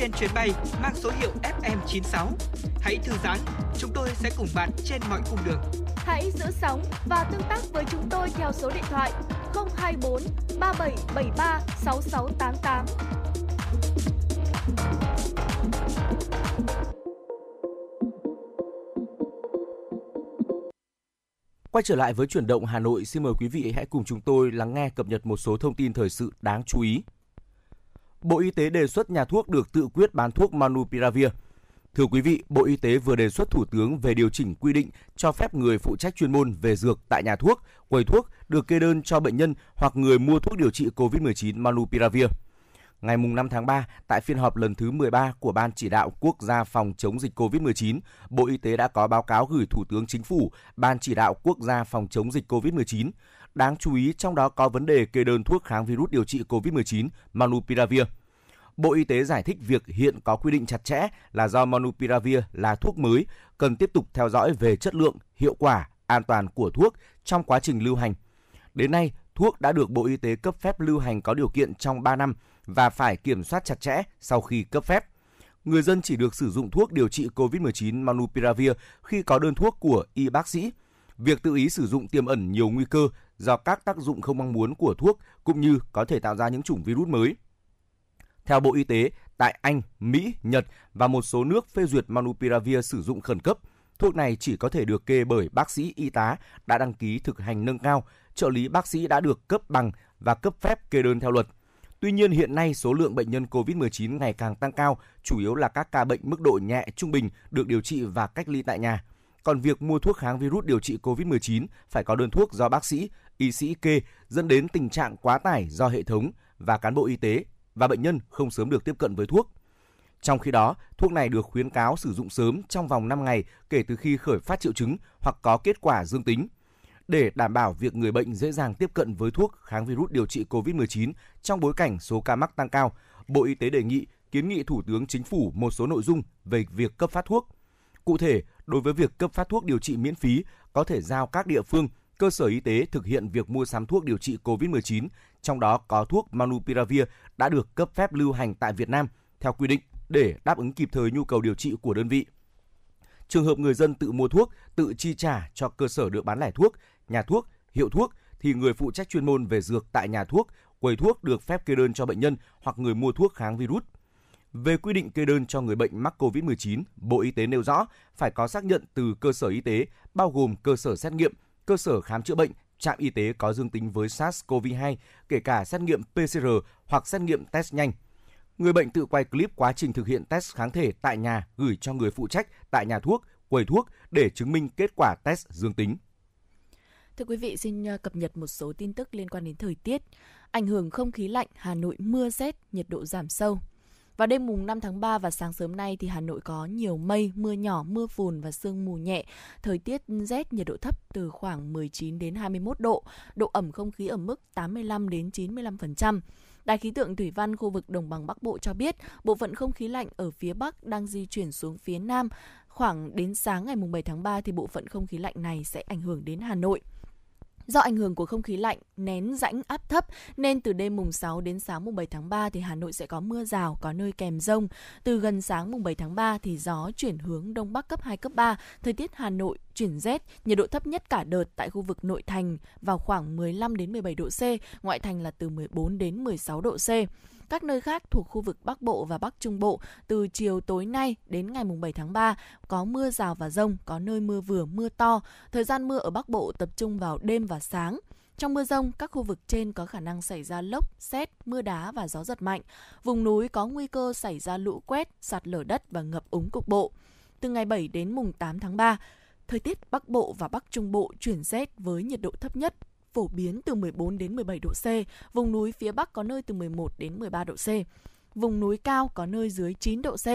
Trên chuyến bay mang số hiệu FM96. Hãy thư giãn, chúng tôi sẽ cùng bạn trên mọi cung đường. Hãy giữ sóng và tương tác với chúng tôi theo số điện thoại 024 3773 6688. Quay trở lại với chuyển động Hà Nội, xin mời quý vị hãy cùng chúng tôi lắng nghe cập nhật một số thông tin thời sự đáng chú ý. Bộ Y tế đề xuất nhà thuốc được tự quyết bán thuốc Manupiravir. Thưa quý vị, Bộ Y tế vừa đề xuất Thủ tướng về điều chỉnh quy định cho phép người phụ trách chuyên môn về dược tại nhà thuốc, quầy thuốc được kê đơn cho bệnh nhân hoặc người mua thuốc điều trị COVID-19 Manupiravir. ngày 5 tháng 3, tại phiên họp lần thứ 13 của Ban chỉ đạo quốc gia phòng chống dịch COVID-19, Bộ Y tế đã có báo cáo gửi Thủ tướng Chính phủ, Ban chỉ đạo quốc gia phòng chống dịch COVID-19. Đáng chú ý trong đó có vấn đề kê đơn thuốc kháng virus điều trị COVID-19 Manupiravir. Bộ Y tế giải thích việc hiện có quy định chặt chẽ là do Manupiravir là thuốc mới, cần tiếp tục theo dõi về chất lượng, hiệu quả, an toàn của thuốc trong quá trình lưu hành. Đến nay, thuốc đã được Bộ Y tế cấp phép lưu hành có điều kiện trong 3 năm và phải kiểm soát chặt chẽ sau khi cấp phép. Người dân chỉ được sử dụng thuốc điều trị COVID-19 Manupiravir khi có đơn thuốc của y bác sĩ. Việc tự ý sử dụng tiềm ẩn nhiều nguy cơ do các tác dụng không mong muốn của thuốc cũng như có thể tạo ra những chủng virus mới. Theo Bộ Y tế, tại Anh, Mỹ, Nhật và một số nước phê duyệt Manupiravir sử dụng khẩn cấp, thuốc này chỉ có thể được kê bởi bác sĩ y tá đã đăng ký thực hành nâng cao, trợ lý bác sĩ đã được cấp bằng và cấp phép kê đơn theo luật. Tuy nhiên hiện nay số lượng bệnh nhân COVID-19 ngày càng tăng cao, chủ yếu là các ca bệnh mức độ nhẹ trung bình được điều trị và cách ly tại nhà. Còn việc mua thuốc kháng virus điều trị COVID-19 phải có đơn thuốc do bác sĩ, y sĩ kê dẫn đến tình trạng quá tải do hệ thống và cán bộ y tế và bệnh nhân không sớm được tiếp cận với thuốc. Trong khi đó, thuốc này được khuyến cáo sử dụng sớm trong vòng 5 ngày kể từ khi khởi phát triệu chứng hoặc có kết quả dương tính. Để đảm bảo việc người bệnh dễ dàng tiếp cận với thuốc kháng virus điều trị COVID-19 trong bối cảnh số ca mắc tăng cao, Bộ Y tế đề nghị kiến nghị Thủ tướng Chính phủ một số nội dung về việc cấp phát thuốc. Cụ thể, đối với việc cấp phát thuốc điều trị miễn phí, có thể giao các địa phương, cơ sở y tế thực hiện việc mua sắm thuốc điều trị COVID-19, trong đó có thuốc Manupiravir đã được cấp phép lưu hành tại Việt Nam theo quy định để đáp ứng kịp thời nhu cầu điều trị của đơn vị. Trường hợp người dân tự mua thuốc, tự chi trả cho cơ sở được bán lẻ thuốc, nhà thuốc, hiệu thuốc thì người phụ trách chuyên môn về dược tại nhà thuốc, quầy thuốc được phép kê đơn cho bệnh nhân hoặc người mua thuốc kháng virus. Về quy định kê đơn cho người bệnh mắc COVID-19, Bộ Y tế nêu rõ phải có xác nhận từ cơ sở y tế, bao gồm cơ sở xét nghiệm, cơ sở khám chữa bệnh, trạm y tế có dương tính với SARS-CoV-2, kể cả xét nghiệm PCR hoặc xét nghiệm test nhanh. Người bệnh tự quay clip quá trình thực hiện test kháng thể tại nhà gửi cho người phụ trách tại nhà thuốc, quầy thuốc để chứng minh kết quả test dương tính. Thưa quý vị, xin à, cập nhật một số tin tức liên quan đến thời tiết. Ảnh hưởng không khí lạnh, Hà Nội mưa rét, nhiệt độ giảm sâu. Vào đêm mùng 5 tháng 3 và sáng sớm nay thì Hà Nội có nhiều mây, mưa nhỏ, mưa phùn và sương mù nhẹ. Thời tiết rét, nhiệt độ thấp từ khoảng 19 đến 21 độ, độ ẩm không khí ở mức 85 đến 95%. Đài khí tượng thủy văn khu vực đồng bằng Bắc Bộ cho biết, bộ phận không khí lạnh ở phía Bắc đang di chuyển xuống phía Nam. Khoảng đến sáng ngày mùng 7 tháng 3 thì bộ phận không khí lạnh này sẽ ảnh hưởng đến Hà Nội. Do ảnh hưởng của không khí lạnh, nén rãnh áp thấp nên từ đêm mùng 6 đến sáng mùng 7 tháng 3 thì Hà Nội sẽ có mưa rào, có nơi kèm rông. Từ gần sáng mùng 7 tháng 3 thì gió chuyển hướng đông bắc cấp 2 cấp 3, thời tiết Hà Nội chuyển rét, nhiệt độ thấp nhất cả đợt tại khu vực nội thành vào khoảng 15 đến 17 độ C, ngoại thành là từ 14 đến 16 độ C. Các nơi khác thuộc khu vực Bắc Bộ và Bắc Trung Bộ từ chiều tối nay đến ngày 7 tháng 3 có mưa rào và rông, có nơi mưa vừa mưa to. Thời gian mưa ở Bắc Bộ tập trung vào đêm và sáng. Trong mưa rông, các khu vực trên có khả năng xảy ra lốc, xét, mưa đá và gió giật mạnh. Vùng núi có nguy cơ xảy ra lũ quét, sạt lở đất và ngập úng cục bộ. Từ ngày 7 đến mùng 8 tháng 3, thời tiết Bắc Bộ và Bắc Trung Bộ chuyển rét với nhiệt độ thấp nhất phổ biến từ 14 đến 17 độ C, vùng núi phía Bắc có nơi từ 11 đến 13 độ C. Vùng núi cao có nơi dưới 9 độ C.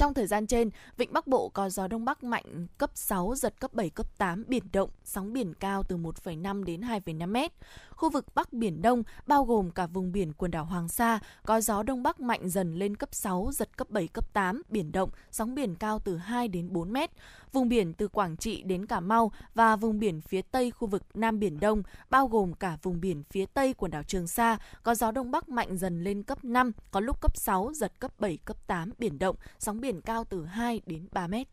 Trong thời gian trên, vịnh Bắc Bộ có gió đông bắc mạnh cấp 6, giật cấp 7, cấp 8, biển động, sóng biển cao từ 1,5 đến 2,5 mét. Khu vực Bắc Biển Đông, bao gồm cả vùng biển quần đảo Hoàng Sa, có gió đông bắc mạnh dần lên cấp 6, giật cấp 7, cấp 8, biển động, sóng biển cao từ 2 đến 4 mét. Vùng biển từ Quảng Trị đến Cà Mau và vùng biển phía Tây khu vực Nam Biển Đông, bao gồm cả vùng biển phía Tây quần đảo Trường Sa, có gió đông bắc mạnh dần lên cấp 5, có lúc cấp 6, giật cấp 7, cấp 8, biển động, sóng biển cao từ 2 đến 3 mét.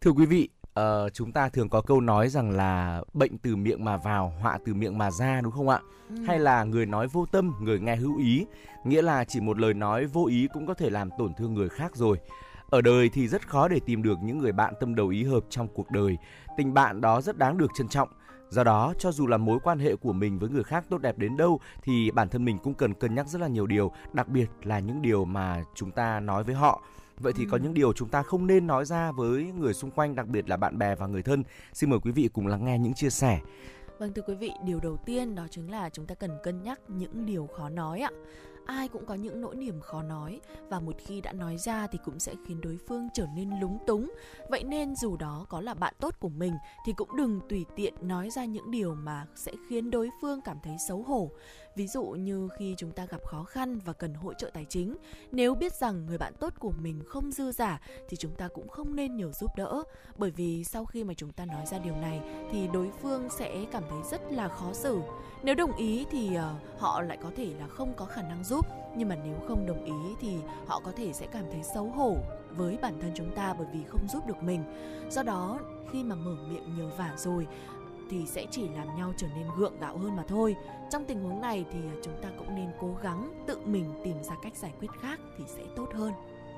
Thưa quý vị, uh, chúng ta thường có câu nói rằng là bệnh từ miệng mà vào, họa từ miệng mà ra đúng không ạ? Ừ. Hay là người nói vô tâm, người nghe hữu ý, nghĩa là chỉ một lời nói vô ý cũng có thể làm tổn thương người khác rồi. Ở đời thì rất khó để tìm được những người bạn tâm đầu ý hợp trong cuộc đời. Tình bạn đó rất đáng được trân trọng. Do đó, cho dù là mối quan hệ của mình với người khác tốt đẹp đến đâu thì bản thân mình cũng cần cân nhắc rất là nhiều điều, đặc biệt là những điều mà chúng ta nói với họ. Vậy thì ừ. có những điều chúng ta không nên nói ra với người xung quanh, đặc biệt là bạn bè và người thân. Xin mời quý vị cùng lắng nghe những chia sẻ. Vâng thưa quý vị, điều đầu tiên đó chính là chúng ta cần cân nhắc những điều khó nói ạ ai cũng có những nỗi niềm khó nói và một khi đã nói ra thì cũng sẽ khiến đối phương trở nên lúng túng. Vậy nên dù đó có là bạn tốt của mình thì cũng đừng tùy tiện nói ra những điều mà sẽ khiến đối phương cảm thấy xấu hổ. Ví dụ như khi chúng ta gặp khó khăn và cần hỗ trợ tài chính, nếu biết rằng người bạn tốt của mình không dư giả thì chúng ta cũng không nên nhờ giúp đỡ, bởi vì sau khi mà chúng ta nói ra điều này thì đối phương sẽ cảm thấy rất là khó xử. Nếu đồng ý thì uh, họ lại có thể là không có khả năng giúp, nhưng mà nếu không đồng ý thì họ có thể sẽ cảm thấy xấu hổ với bản thân chúng ta bởi vì không giúp được mình. Do đó khi mà mở miệng nhờ vả rồi thì sẽ chỉ làm nhau trở nên gượng gạo hơn mà thôi. Trong tình huống này thì chúng ta cũng nên cố gắng tự mình tìm ra cách giải quyết khác thì sẽ tốt hơn.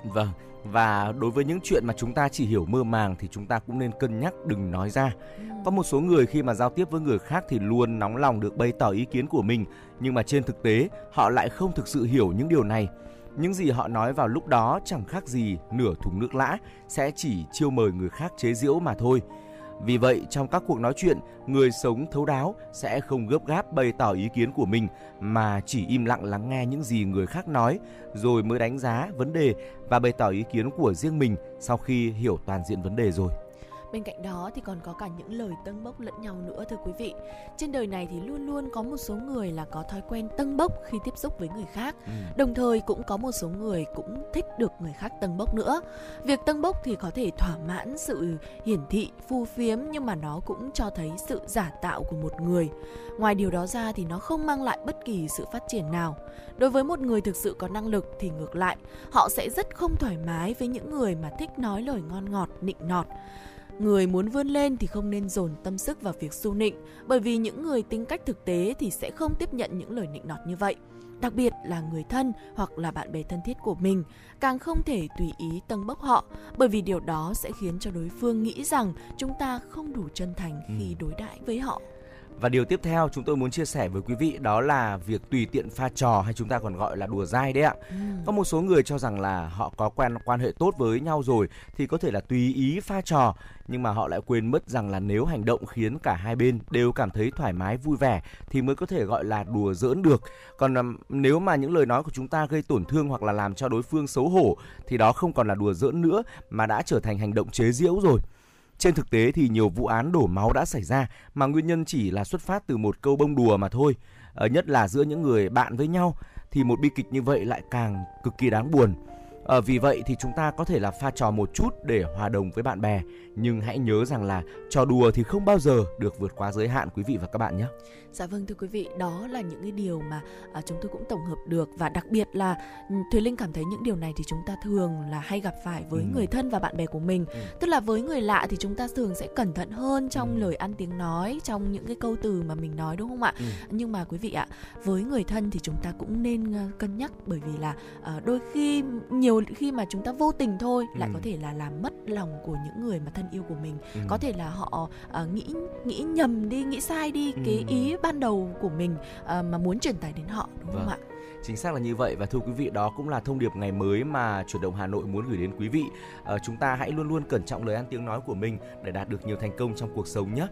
Vâng, và đối với những chuyện mà chúng ta chỉ hiểu mơ màng thì chúng ta cũng nên cân nhắc đừng nói ra. Ừ. Có một số người khi mà giao tiếp với người khác thì luôn nóng lòng được bày tỏ ý kiến của mình, nhưng mà trên thực tế họ lại không thực sự hiểu những điều này. Những gì họ nói vào lúc đó chẳng khác gì nửa thùng nước lã, sẽ chỉ chiêu mời người khác chế giễu mà thôi. Vì vậy, trong các cuộc nói chuyện, người sống thấu đáo sẽ không gấp gáp bày tỏ ý kiến của mình mà chỉ im lặng lắng nghe những gì người khác nói rồi mới đánh giá vấn đề và bày tỏ ý kiến của riêng mình sau khi hiểu toàn diện vấn đề rồi. Bên cạnh đó thì còn có cả những lời tâng bốc lẫn nhau nữa thưa quý vị. Trên đời này thì luôn luôn có một số người là có thói quen tâng bốc khi tiếp xúc với người khác. Ừ. Đồng thời cũng có một số người cũng thích được người khác tâng bốc nữa. Việc tâng bốc thì có thể thỏa mãn sự hiển thị, phu phiếm nhưng mà nó cũng cho thấy sự giả tạo của một người. Ngoài điều đó ra thì nó không mang lại bất kỳ sự phát triển nào. Đối với một người thực sự có năng lực thì ngược lại, họ sẽ rất không thoải mái với những người mà thích nói lời ngon ngọt, nịnh nọt. Người muốn vươn lên thì không nên dồn tâm sức vào việc su nịnh, bởi vì những người tính cách thực tế thì sẽ không tiếp nhận những lời nịnh nọt như vậy. Đặc biệt là người thân hoặc là bạn bè thân thiết của mình, càng không thể tùy ý tâng bốc họ, bởi vì điều đó sẽ khiến cho đối phương nghĩ rằng chúng ta không đủ chân thành khi ừ. đối đãi với họ. Và điều tiếp theo chúng tôi muốn chia sẻ với quý vị đó là việc tùy tiện pha trò hay chúng ta còn gọi là đùa dai đấy ạ. Ừ. Có một số người cho rằng là họ có quen quan hệ tốt với nhau rồi thì có thể là tùy ý pha trò nhưng mà họ lại quên mất rằng là nếu hành động khiến cả hai bên đều cảm thấy thoải mái vui vẻ thì mới có thể gọi là đùa giỡn được. Còn nếu mà những lời nói của chúng ta gây tổn thương hoặc là làm cho đối phương xấu hổ thì đó không còn là đùa giỡn nữa mà đã trở thành hành động chế giễu rồi. Trên thực tế thì nhiều vụ án đổ máu đã xảy ra mà nguyên nhân chỉ là xuất phát từ một câu bông đùa mà thôi. Ở nhất là giữa những người bạn với nhau thì một bi kịch như vậy lại càng cực kỳ đáng buồn. À, vì vậy thì chúng ta có thể là pha trò một chút để hòa đồng với bạn bè nhưng hãy nhớ rằng là trò đùa thì không bao giờ được vượt quá giới hạn quý vị và các bạn nhé. Dạ vâng thưa quý vị, đó là những cái điều mà à, chúng tôi cũng tổng hợp được và đặc biệt là ừ, Thùy Linh cảm thấy những điều này thì chúng ta thường là hay gặp phải với ừ. người thân và bạn bè của mình. Ừ. Tức là với người lạ thì chúng ta thường sẽ cẩn thận hơn trong ừ. lời ăn tiếng nói, trong những cái câu từ mà mình nói đúng không ạ? Ừ. Nhưng mà quý vị ạ, với người thân thì chúng ta cũng nên ờ, cân nhắc bởi vì là uh, đôi khi nhiều khi mà chúng ta vô tình thôi ừ. lại có thể là làm mất lòng của những người mà thân yêu của mình. Ừ. Có thể là họ uh, nghĩ nghĩ nhầm đi, nghĩ sai đi ừ. cái ý ban đầu của mình uh, mà muốn truyền tải đến họ đúng vâng. không ạ? Chính xác là như vậy và thưa quý vị đó cũng là thông điệp ngày mới mà chuyển động Hà Nội muốn gửi đến quý vị. Uh, chúng ta hãy luôn luôn cẩn trọng lời ăn tiếng nói của mình để đạt được nhiều thành công trong cuộc sống nhé.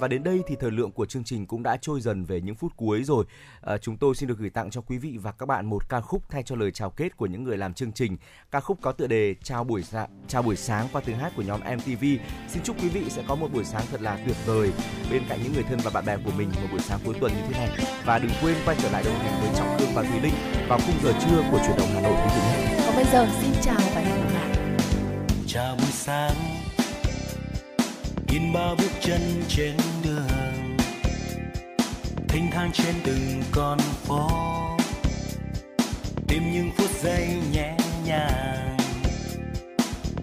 Và đến đây thì thời lượng của chương trình cũng đã trôi dần về những phút cuối rồi. À, chúng tôi xin được gửi tặng cho quý vị và các bạn một ca khúc thay cho lời chào kết của những người làm chương trình. Ca khúc có tựa đề Chào buổi sa- chào buổi sáng qua tiếng hát của nhóm MTV. Xin chúc quý vị sẽ có một buổi sáng thật là tuyệt vời bên cạnh những người thân và bạn bè của mình một buổi sáng cuối tuần như thế này. Và đừng quên quay trở lại đồng hành với Trọng Khương và Thùy Linh vào khung giờ trưa của chuyển động Hà Nội quý vị nhé. Còn bây giờ xin chào và hẹn gặp lại. Chào buổi sáng in bao bước chân trên đường, thênh thang trên từng con phố. Tìm những phút giây nhẹ nhàng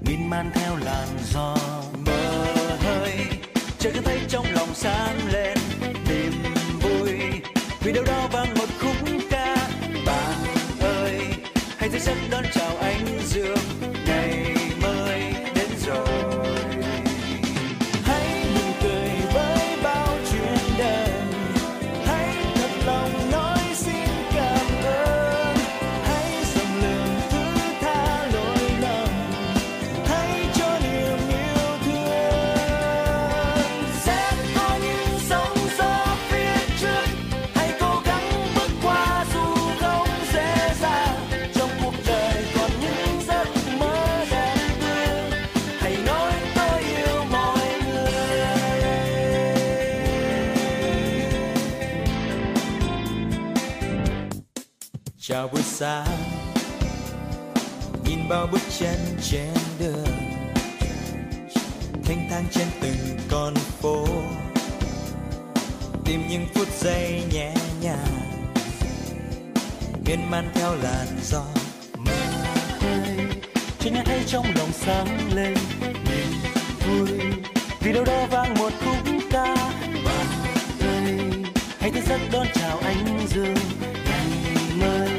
miên man theo làn gió mơ hơi. Chợt thấy trong lòng sáng lên chào buổi sáng. Nhìn bao bước chân trên đường. Thanh thang trên từng con phố. Tìm những phút giây nhẹ nhàng. Miên man theo làn gió. Trên nhà thấy trong lòng sáng lên. Niềm vui. Vì đâu đó vang một khúc ca. Bạn ơi hãy thức giấc đón chào anh dương. Ngày mới.